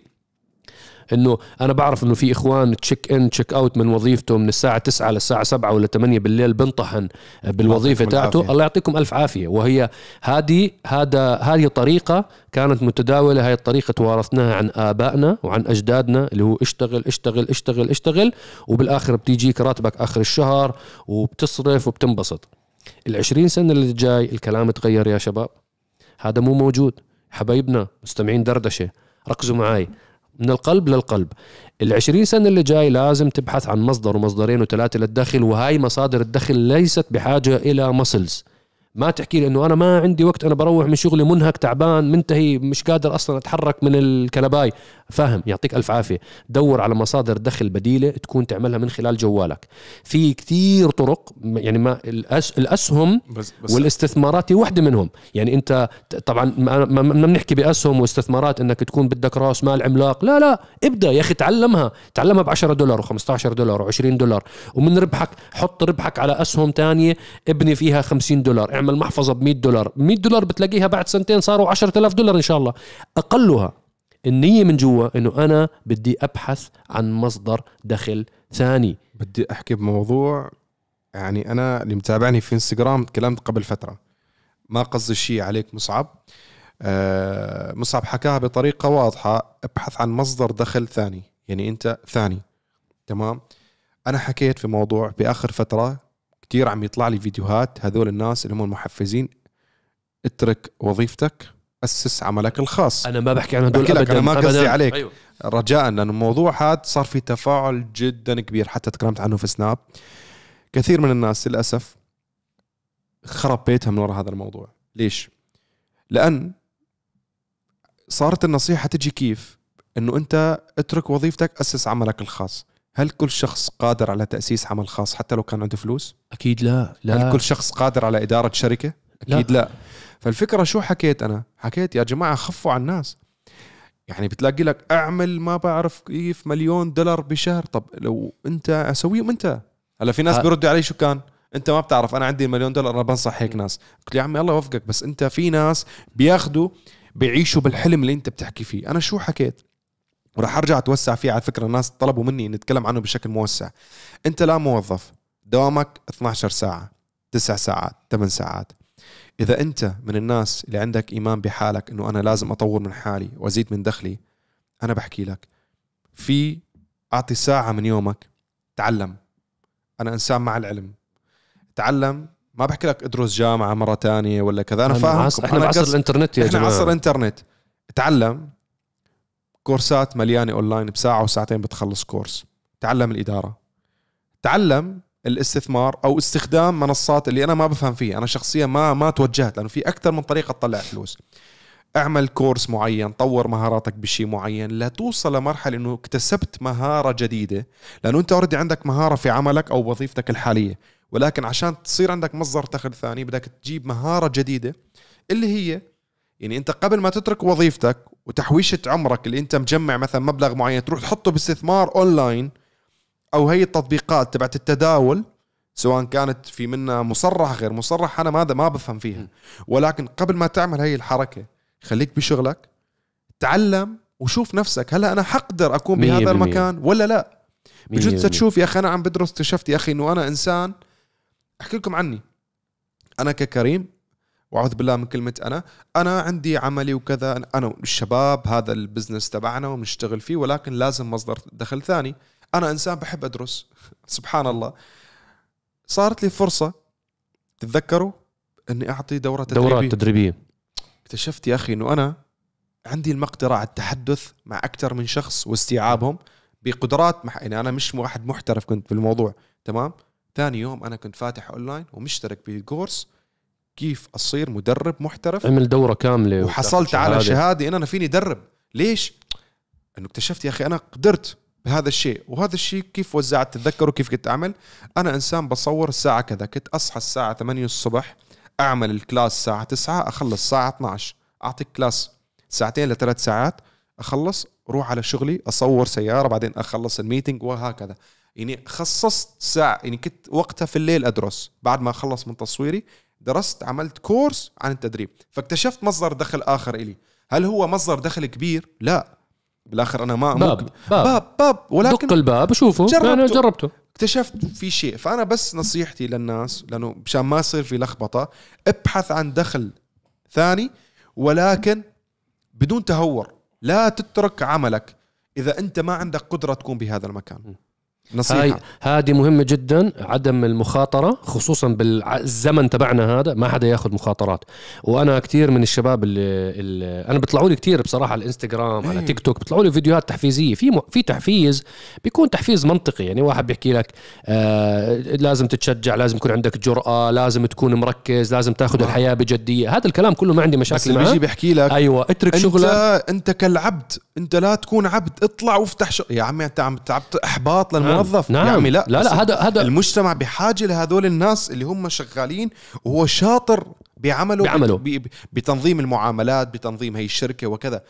إنه أنا بعرف إنه في إخوان check in check out من وظيفته من الساعة 9 للساعة 7 ولا 8 بالليل بنطحن بالوظيفة تاعته. الله يعطيكم ألف عافية. وهي هذه هذا هذه طريقة كانت متداولة هاي الطريقة توارثناها عن آبائنا وعن أجدادنا اللي هو اشتغل اشتغل اشتغل اشتغل وبالآخر بتيجيك راتبك آخر الشهر وبتصرف وبتنبسط. العشرين سنة اللي جاي الكلام تغير يا شباب. هذا مو موجود. حبايبنا مستمعين دردشة ركزوا معي من القلب للقلب. العشرين سنة اللي جاي لازم تبحث عن مصدر ومصدرين وثلاثة للدخل وهاي مصادر الدخل ليست بحاجة إلى مسلز ما تحكي لي إنه أنا ما عندي وقت أنا بروح من شغلي منهك تعبان منتهي مش قادر أصلا أتحرك من الكنباي. فاهم يعطيك ألف عافية. دور على مصادر دخل بديلة تكون تعملها من خلال جوالك. في كتير طرق يعني ما الأس الأسهم بس بس والإستثمارات هي واحدة منهم. يعني أنت طبعا ما بنحكي بأسهم واستثمارات إنك تكون بدك راس مال عملاق. لا لا ابدأ يا أخي تعلمها. تعلمها ب 10 دولار و15 دولار و20 دولار. ومن ربحك حط ربحك على أسهم تانية ابني فيها 50 دولار. اعمل محفظة ب 100 دولار. 100 دولار بتلاقيها بعد سنتين صاروا 10000 دولار إن شاء الله. أقلها النية من جوا إنه أنا بدي أبحث عن مصدر دخل ثاني. بدي أحكي بموضوع يعني أنا اللي متابعني في إنستغرام تكلمت قبل فترة. ما قصدي شيء عليك مصعب. آه مصعب حكاها بطريقة واضحة. أبحث عن مصدر دخل ثاني. يعني أنت ثاني. تمام؟ أنا حكيت في موضوع بآخر فترة كتير عم يطلع لي فيديوهات هذول الناس اللي هم المحفزين اترك وظيفتك أسس عملك الخاص أنا ما بحكي عن هدول بحكي لك، أنا ما قصدي. عليك. أيوه. رجاء لأن الموضوع هذا صار في تفاعل جدا كبير حتى تكلمت عنه في سناب كثير من الناس للأسف خرب بيتها من وراء هذا الموضوع ليش؟ لأن صارت النصيحة تجي كيف؟ إنه أنت اترك وظيفتك أسس عملك الخاص هل كل شخص قادر على تأسيس عمل خاص حتى لو كان عنده فلوس؟ أكيد لا لا. هل كل شخص قادر على إدارة شركة؟ أكيد لا, لا. فالفكرة شو حكيت أنا؟ حكيت يا جماعة خفوا على الناس. يعني بتلاقي لك أعمل ما بعرف كيف مليون دولار بشهر. طب لو أنت أسويهم أنت. هلا في ناس ها. بيردوا علي شو كان؟ أنت ما بتعرف. أنا عندي مليون دولار أنا بنصح هيك ناس. قلت يا عمي الله يوفقك بس أنت في ناس بياخذوا بيعيشوا بالحلم اللي أنت بتحكي فيه. أنا شو حكيت؟ وراح أرجع أتوسع فيه. على فكرة الناس طلبوا مني نتكلم عنه بشكل موسع. أنت لا موظف. دوامك 12 ساعة 9 ساعات 8 ساعات. إذا أنت من الناس اللي عندك إيمان بحالك إنه أنا لازم أطور من حالي وأزيد من دخلي أنا بحكي لك. في أعطي ساعة من يومك تعلم. أنا إنسان مع العلم. تعلم. ما بحكي لك ادرس جامعة مرة تانية ولا كذا. أنا فاهم عصر إحنا بعصر الإنترنت يا إحنا جماعة. عصر انترنت تعلم. كورسات مليانة أونلاين بساعة وساعتين بتخلص كورس. تعلم الإدارة. تعلم الاستثمار أو استخدام منصات اللي أنا ما بفهم فيها. أنا شخصيا ما ما توجهت لأنه في أكثر من طريقة تطلع فلوس. أعمل كورس معين طور مهاراتك بشيء معين لا توصل لمرحلة إنه اكتسبت مهارة جديدة. لأنه أنت already عندك مهارة في عملك أو وظيفتك الحالية. ولكن عشان تصير عندك مصدر دخل ثاني بدك تجيب مهارة جديدة اللي هي يعني انت قبل ما تترك وظيفتك وتحويشة عمرك اللي انت مجمع مثلا مبلغ معين تروح تحطه باستثمار أونلاين أو هي التطبيقات تبعت التداول سواء كانت في منها مصرح غير مصرح أنا ما ما بفهم فيها ولكن قبل ما تعمل هي الحركة خليك بشغلك تعلم وشوف نفسك هلا أنا حقدر أكون بهذا. المكان ولا لا بجوز بالمية. تشوف يا أخي أنا عم بدرس اكتشفت يا أخي إنه أنا إنسان أحكي لكم عني أنا ككريم وأعوذ بالله من كلمة أنا. أنا عندي عملي وكذا. أنا والشباب هذا البزنس تبعنا وبنشتغل فيه ولكن لازم مصدر دخل ثاني. أنا إنسان بحب أدرس. سبحان الله. صارت لي فرصة تتذكروا؟ إني أعطي دورة تدريبية. دورات تدريبية. اكتشفت يا أخي إنه أنا عندي المقدرة على التحدث مع أكثر من شخص واستيعابهم بقدرات مح... يعني أنا مش واحد محترف كنت في الموضوع. تمام؟ ثاني يوم أنا كنت فاتح أونلاين ومشترك بكورس كيف أصير مدرب محترف؟ عمل دورة كاملة وحصلت على. شهادة. إن أنا فيني ادرب ليش؟ إنه اكتشفت يا أخي أنا قدرت بهذا الشيء وهذا الشيء كيف وزعت تتذكروا كيف كنت أعمل؟ أنا إنسان بصور الساعة كذا كنت أصحى الساعة 8 الصبح أعمل ال class الساعة 9 أخلص الساعة 12 أعطيك class ساعتين لثلاث ساعات أخلص روح على شغلي أصور سيارة بعدين أخلص ال meeting وهكذا. يعني خصصت ساعة يعني كنت وقتها في الليل أدرس. بعد ما أخلص من تصويري درست عملت course عن التدريب فاكتشفت مصدر دخل آخر إلي. هل هو مصدر دخل كبير؟ لا. بالآخر أنا ما باب باب, باب باب. ولكن دق الباب شوفوا جربته. أنا جربته. اكتشفت في شيء. فأنا بس نصيحتي للناس لأنه مشان ما يصير في لخبطة ابحث عن دخل ثاني ولكن بدون تهور. لا تترك عملك. إذا أنت ما عندك قدرة تكون بهذا المكان. هاي نصيحه هذه مهمة جدا عدم المخاطرة خصوصا بالزمن تبعنا هذا ما حدا ياخذ مخاطرات. وأنا كثير من الشباب اللي, اللي أنا بيطلعوا لي كثير بصراحة على الإنستغرام على إيه. تيك توك بيطلعوا لي فيديوهات تحفيزية. في م... في تحفيز بيكون تحفيز منطقي. يعني واحد بيحكي لك آه لازم تتشجع لازم يكون عندك جرأة لازم تكون مركز لازم تاخذ آه. الحياة بجدية. هذا الكلام كله ما عندي مشاكل معه بيجي بيحكي لك أيوه اترك انت شغلك أنت كالعبد أنت لا تكون عبد اطلع وافتح شغل يا عمي أنت عم تعبت إحباط للموظف نعم. يا عمي لا لا لا هذا هذا المجتمع بحاجة لهذول الناس اللي هم شغالين وهو شاطر بعمله بعمله. بتنظيم المعاملات بتنظيم هي الشركة وكذا.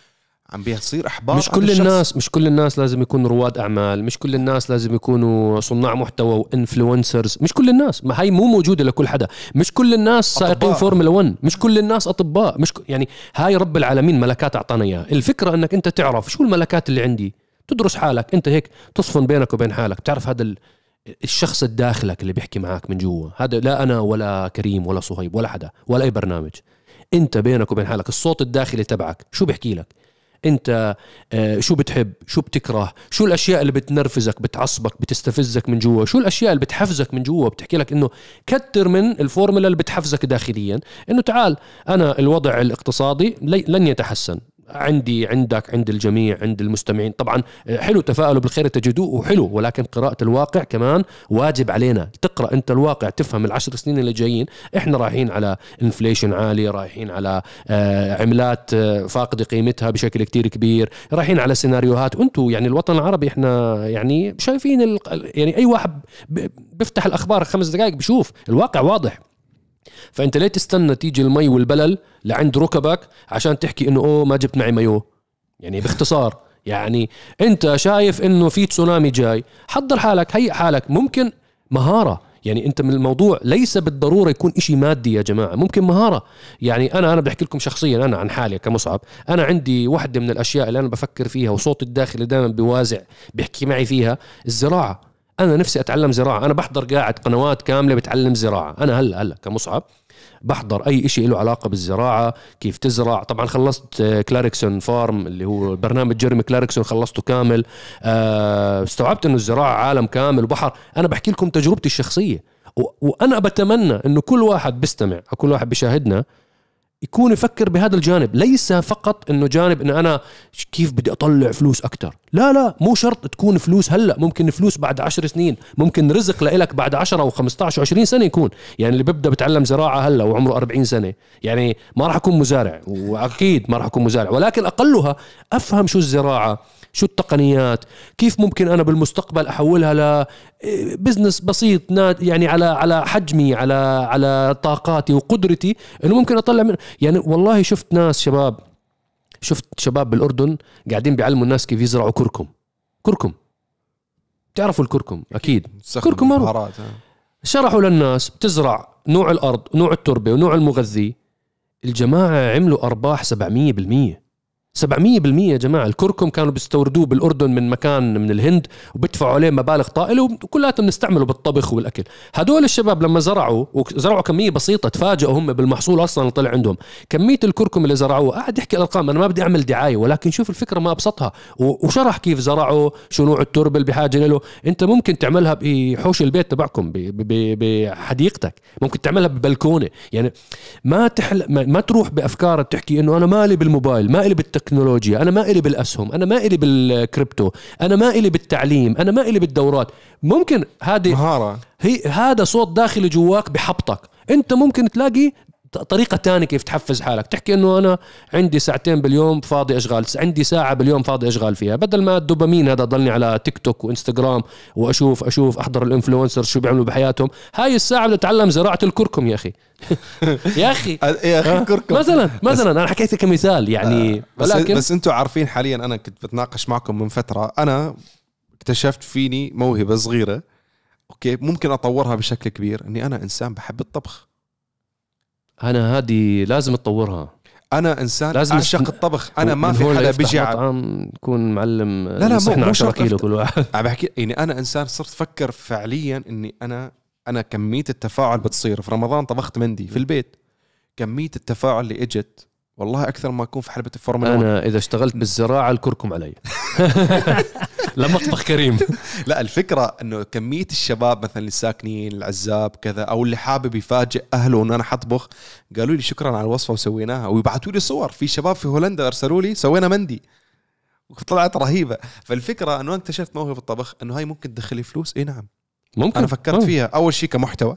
عم بيصير أحباط مش كل. الناس مش كل الناس لازم يكونوا رواد أعمال مش كل الناس لازم يكونوا صناع محتوى و influencers مش كل الناس. ما هي مو موجودة لكل حدا. مش كل الناس سائقين. فورمولا 1 مش كل الناس أطباء. مش ك... يعني هاي رب العالمين ملكات أعطانا إياها. الفكرة إنك أنت تعرف شو الملكات اللي عندي. تدرس حالك انت هيك تصفن بينك وبين حالك بتعرف هذا ال... الشخص الداخلك اللي بيحكي معك من جوا هذا لا أنا ولا كريم ولا صهيب ولا حدا ولا أي برنامج. انت بينك وبين حالك الصوت الداخلي تبعك شو بيحكي لك؟ انت آه، شو بتحب؟ شو بتكره؟ شو الأشياء اللي بتنرفزك بتعصبك بتستفزك من جوا؟ شو الأشياء اللي بتحفزك من جوا؟ بتحكي لك إنه كتر من الفورمولا اللي بتحفزك داخليا إنه تعال أنا الوضع الاقتصادي لن يتحسن. عندي عندك عند الجميع عند المستمعين. طبعا حلو تفاؤلوا بالخير تجدوه وحلو ولكن قراءة الواقع كمان واجب علينا. تقرأ أنت الواقع تفهم العشر سنين اللي جايين. إحنا رايحين على inflation عالي رايحين على آه، عملات آه، فاقدة قيمتها بشكل كتير كبير. رايحين على سيناريوهات. وأنتم يعني الوطن العربي إحنا يعني شايفين يعني أي واحد بيفتح الأخبار خمس دقائق بشوف الواقع واضح. فأنت ليه تستنى تيجي المي والبلل لعند ركبك عشان تحكي إنه أوه ما جبت معي مايو؟ يعني باختصار يعني أنت شايف إنه في تسونامي جاي. حضر حالك هيئ حالك. ممكن مهارة. يعني أنت من الموضوع ليس بالضرورة يكون إشي مادي يا جماعة. ممكن مهارة. يعني أنا أنا بدي أحكي لكم شخصيا أنا عن حالي كمصعب. أنا عندي واحدة من الأشياء اللي أنا بفكر فيها وصوتي الداخلي دائما بوازع بيحكي معي فيها. الزراعة. أنا نفسي أتعلم زراعة. أنا بحضر قاعد قنوات كاملة بتعلم زراعة. أنا هلا هلا كمصعب بحضر أي شيء له علاقة بالزراعة كيف تزرع. طبعا خلصت آه، كلاركسون فارم اللي هو برنامج جيرمي كلاركسون خلصته كامل. آه، استوعبت إنه الزراعة عالم كامل وبحر. أنا بحكي لكم تجربتي الشخصية. وأنا بتمنى إنه كل واحد بيستمع أو كل واحد بيشاهدنا يكون يفكر بهذا الجانب. ليس فقط إنه جانب إنه أنا كيف بدي أطلع فلوس أكثر لا لا مو شرط تكون فلوس هلأ. ممكن فلوس بعد عشر سنين ممكن رزق لإلك بعد 10 أو 15 و20 سنة يكون. يعني اللي بيبدأ بتعلم زراعة هلأ وعمره 40 سنة. يعني ما راح أكون مزارع وأكيد ما راح أكون مزارع ولكن أقلها أفهم شو الزراعة. شو التقنيات؟ كيف ممكن أنا بالمستقبل أحولها ل بزنس بسيط يعني على على حجمي على على طاقاتي وقدرتي إنه ممكن أطلع من يعني والله شفت ناس شباب شفت شباب بالأردن قاعدين بيعلموا الناس كيف يزرعوا كركم. كركم. تعرفوا الكركم؟ أكيد. كركم. بهارات، ها. شرحوا للناس بتزرع نوع الأرض نوع التربة ونوع المغذي. الجماعة عملوا أرباح 700% 700% يا جماعة. الكركم كانوا بيستوردوه بالأردن من مكان من الهند وبيدفعوا عليه مبالغ طائلة وكلاتهم بنستعمله بالطبخ والأكل. هدول الشباب لما زرعوا وزرعوا كمية بسيطة تفاجئوا هم بالمحصول أصلا اللي طلع عندهم. كمية الكركم اللي زرعوه قاعد يحكي ارقام أنا ما بدي أعمل دعاية ولكن شوف الفكرة ما أبسطها. وشرح كيف زرعوا شو نوع التربة اللي بحاجة له. أنت ممكن تعملها بحوش البيت تبعكم بحديقتك. ممكن تعملها ببلكونة. يعني ما تحل ما, ما تروح بأفكار تحكي إنه أنا مالي بالموبايل ما إلي بالتكنولوجيا أنا ما إلي بالأسهم أنا ما إلي بالكريبتو أنا ما إلي بالتعليم أنا ما إلي بالدورات. ممكن هذه مهارة. هي هذا صوت داخلي جواك بحبطك. أنت ممكن تلاقي ط- طريقة تانية كيف تحفز حالك. تحكي إنه أنا عندي ساعتين باليوم فاضي أشغال عندي ساعة باليوم فاضي أشغال فيها. بدل ما الدوبامين هذا ضلني على تيك توك وإنستغرام واشوف أشوف أحضر ال influencer شو بيعملوا بحياتهم هاي الساعة بدي اتعلم زراعة الكركم يا أخي. يا أخي. يا أخي كركم مثلا مثلا أنا حكيت كمثال يعني بس ولكن بس أنتم عارفين حاليا أنا كنت بتناقش معكم من فترة أنا اكتشفت فيني موهبة صغيرة okay ممكن أطورها بشكل كبير إني أنا إنسان بحب الطبخ. أنا هذه لازم تطورها. أنا إنسان لازم اعشق الطبخ. أنا ما في حدا بيجي مطعم يكون معلم لا، مو- يصحنا مو 10 شرط كيلو. كل واحد. عم بحكي يعني أنا إنسان صرت أفكر فعليا إني أنا أنا كمية التفاعل بتصير. في رمضان طبخت مندي في البيت. كمية التفاعل اللي إجت والله أكثر ما أكون في حلبة الفورمولا 1 أنا إذا اشتغلت بالزراعة الكركم علي. لمطبخ كريم. لا الفكرة إنه كمية الشباب مثلا اللي ساكنين العزاب كذا أو اللي حابب يفاجئ أهله إنه أنا حطبخ قالوا لي شكرا على الوصفة وسويناها. ويبعثوا لي صور. في شباب في هولندا أرسلوا لي سوينا مندي. وطلعت رهيبة. فالفكرة إنه أنا اكتشفت موهبة الطبخ إنه هاي ممكن تدخل لي فلوس. إي نعم. ممكن. أنا فكرت مم. فيها. أول شيء كمحتوى.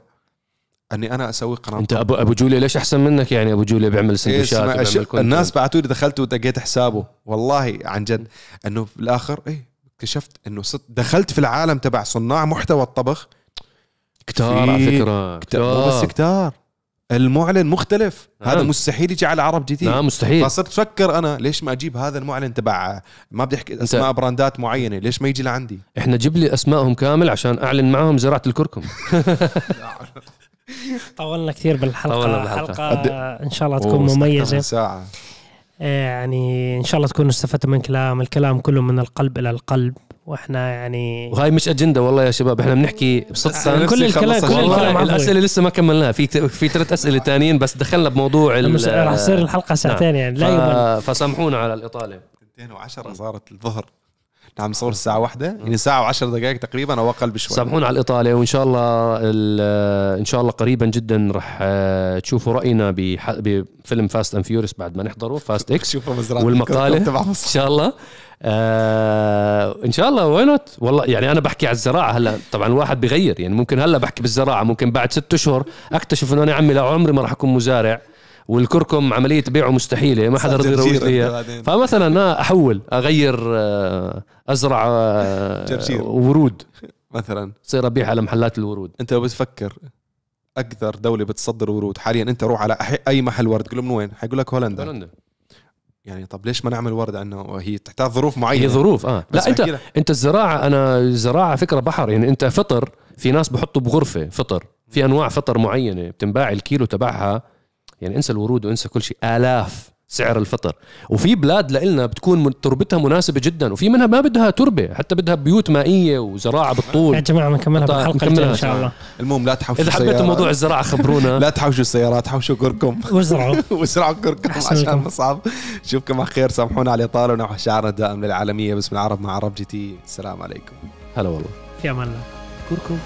أني أنا أسوي قناة أنت ابو أبو جوليا ليش أحسن منك؟ يعني أبو جوليا بيعمل اسمع، وبيعمل أش-. الناس بعثوا لي دخلت ودقيت حسابه والله عن جد إنه بالاخر إيه اكتشفت إنه صرت دخلت في العالم تبع صناع محتوى الطبخ. كتار على فكرة كتار. مو بس كتار. المعلن مختلف. نعم. هذا مستحيل يجي على عرب جديد. نعم مستحيل. فصرت أفكر أنا ليش ما أجيب هذا المعلن تبع ما بدي احكي أسماء براندات معينة ليش ما يجي لعندي؟ إحنا جيب لي أسمائهم كامل عشان أعلن معهم زراعة الكركم. طولنا كثير بالحلقة. طولنا بالحلقة. حلقة قد- إن شاء الله تكون مميزة. ساعة. آه، يعني إن شاء الله تكونوا استفدتوا من كلام. الكلام كله من القلب إلى القلب. وإحنا يعني وهاي مش أجندة والله يا شباب. إحنا بنحكي بصدق. كل الكلام. كل الكلام. الأسئلة لسه ما كملناها. في في ثلاث أسئلة تانيين بس دخلنا بموضوع راح تصير الحلقة ساعتين يعني لا يمل ف... فسامحونا على الإطالة. 210 صارت الظهر. نعم نصور الساعة واحدة يعني ساعة وعشر دقائق تقريبا أو أقل بشوي. سامحونا على الإطالة وإن شاء الله ال- إن شاء الله قريبا جدا رح آه، تشوفوا رأينا بفيلم Fast and Furious بعد ما نحضره Fast X تبع إن شاء الله. آه إن شاء الله why not والله يعني أنا بحكي على الزراعة هلأ طبعا الواحد بغير يعني ممكن هلأ بحكي بالزراعة ممكن بعد ست أشهر أكتشف إنه أنا عمي لعمري ما راح أكون مزارع. والكركم عملية بيعه مستحيلة ما حدا رضي يروج لي. فمثلا أنا أحول أغير آه، أزرع آه،. ورود. مثلا. صير أبيع على محلات الورود. أنت لو بتفكر أكثر دولة بتصدر ورود حاليا أنت روح على أي محل ورد تقول له من وين؟ حيقول لك هولندا. هولندا. يعني طب ليش ما نعمل ورد؟ عنه هي تحتاج ظروف هي معينه ظروف آه. لا أنت لك- أنت الزراعة أنا الزراعة فكرة بحر يعني أنت فطر في ناس بحطوا بغرفة فطر في أنواع فطر معينة بتنباع الكيلو تبعها يعني انسى الورود وانسى كل شيء. آلاف سعر الفطر. وفي بلاد لإلنا بتكون تربتها مناسبة جدا وفي منها ما بدها تربة حتى بدها بيوت مائية وزراعة يا بالطول جماعة بنكملها طيب، بالحلقة نكملها الجاية إن إن شاء الله. المهم لا تحوشوا إذا حبيتوا. موضوع الزراعة خبرونا. لا تحوشوا السيارات حوشوا كركم. وازرعوا وازرعوا كركم عشان. مصعب نشوفكم على خير سامحونا على الاطاله ونحو شعارنا الدائم للعالمية. باسم العرب مع عرب GT. السلام عليكم. هلا والله. في أمان الله. كركم.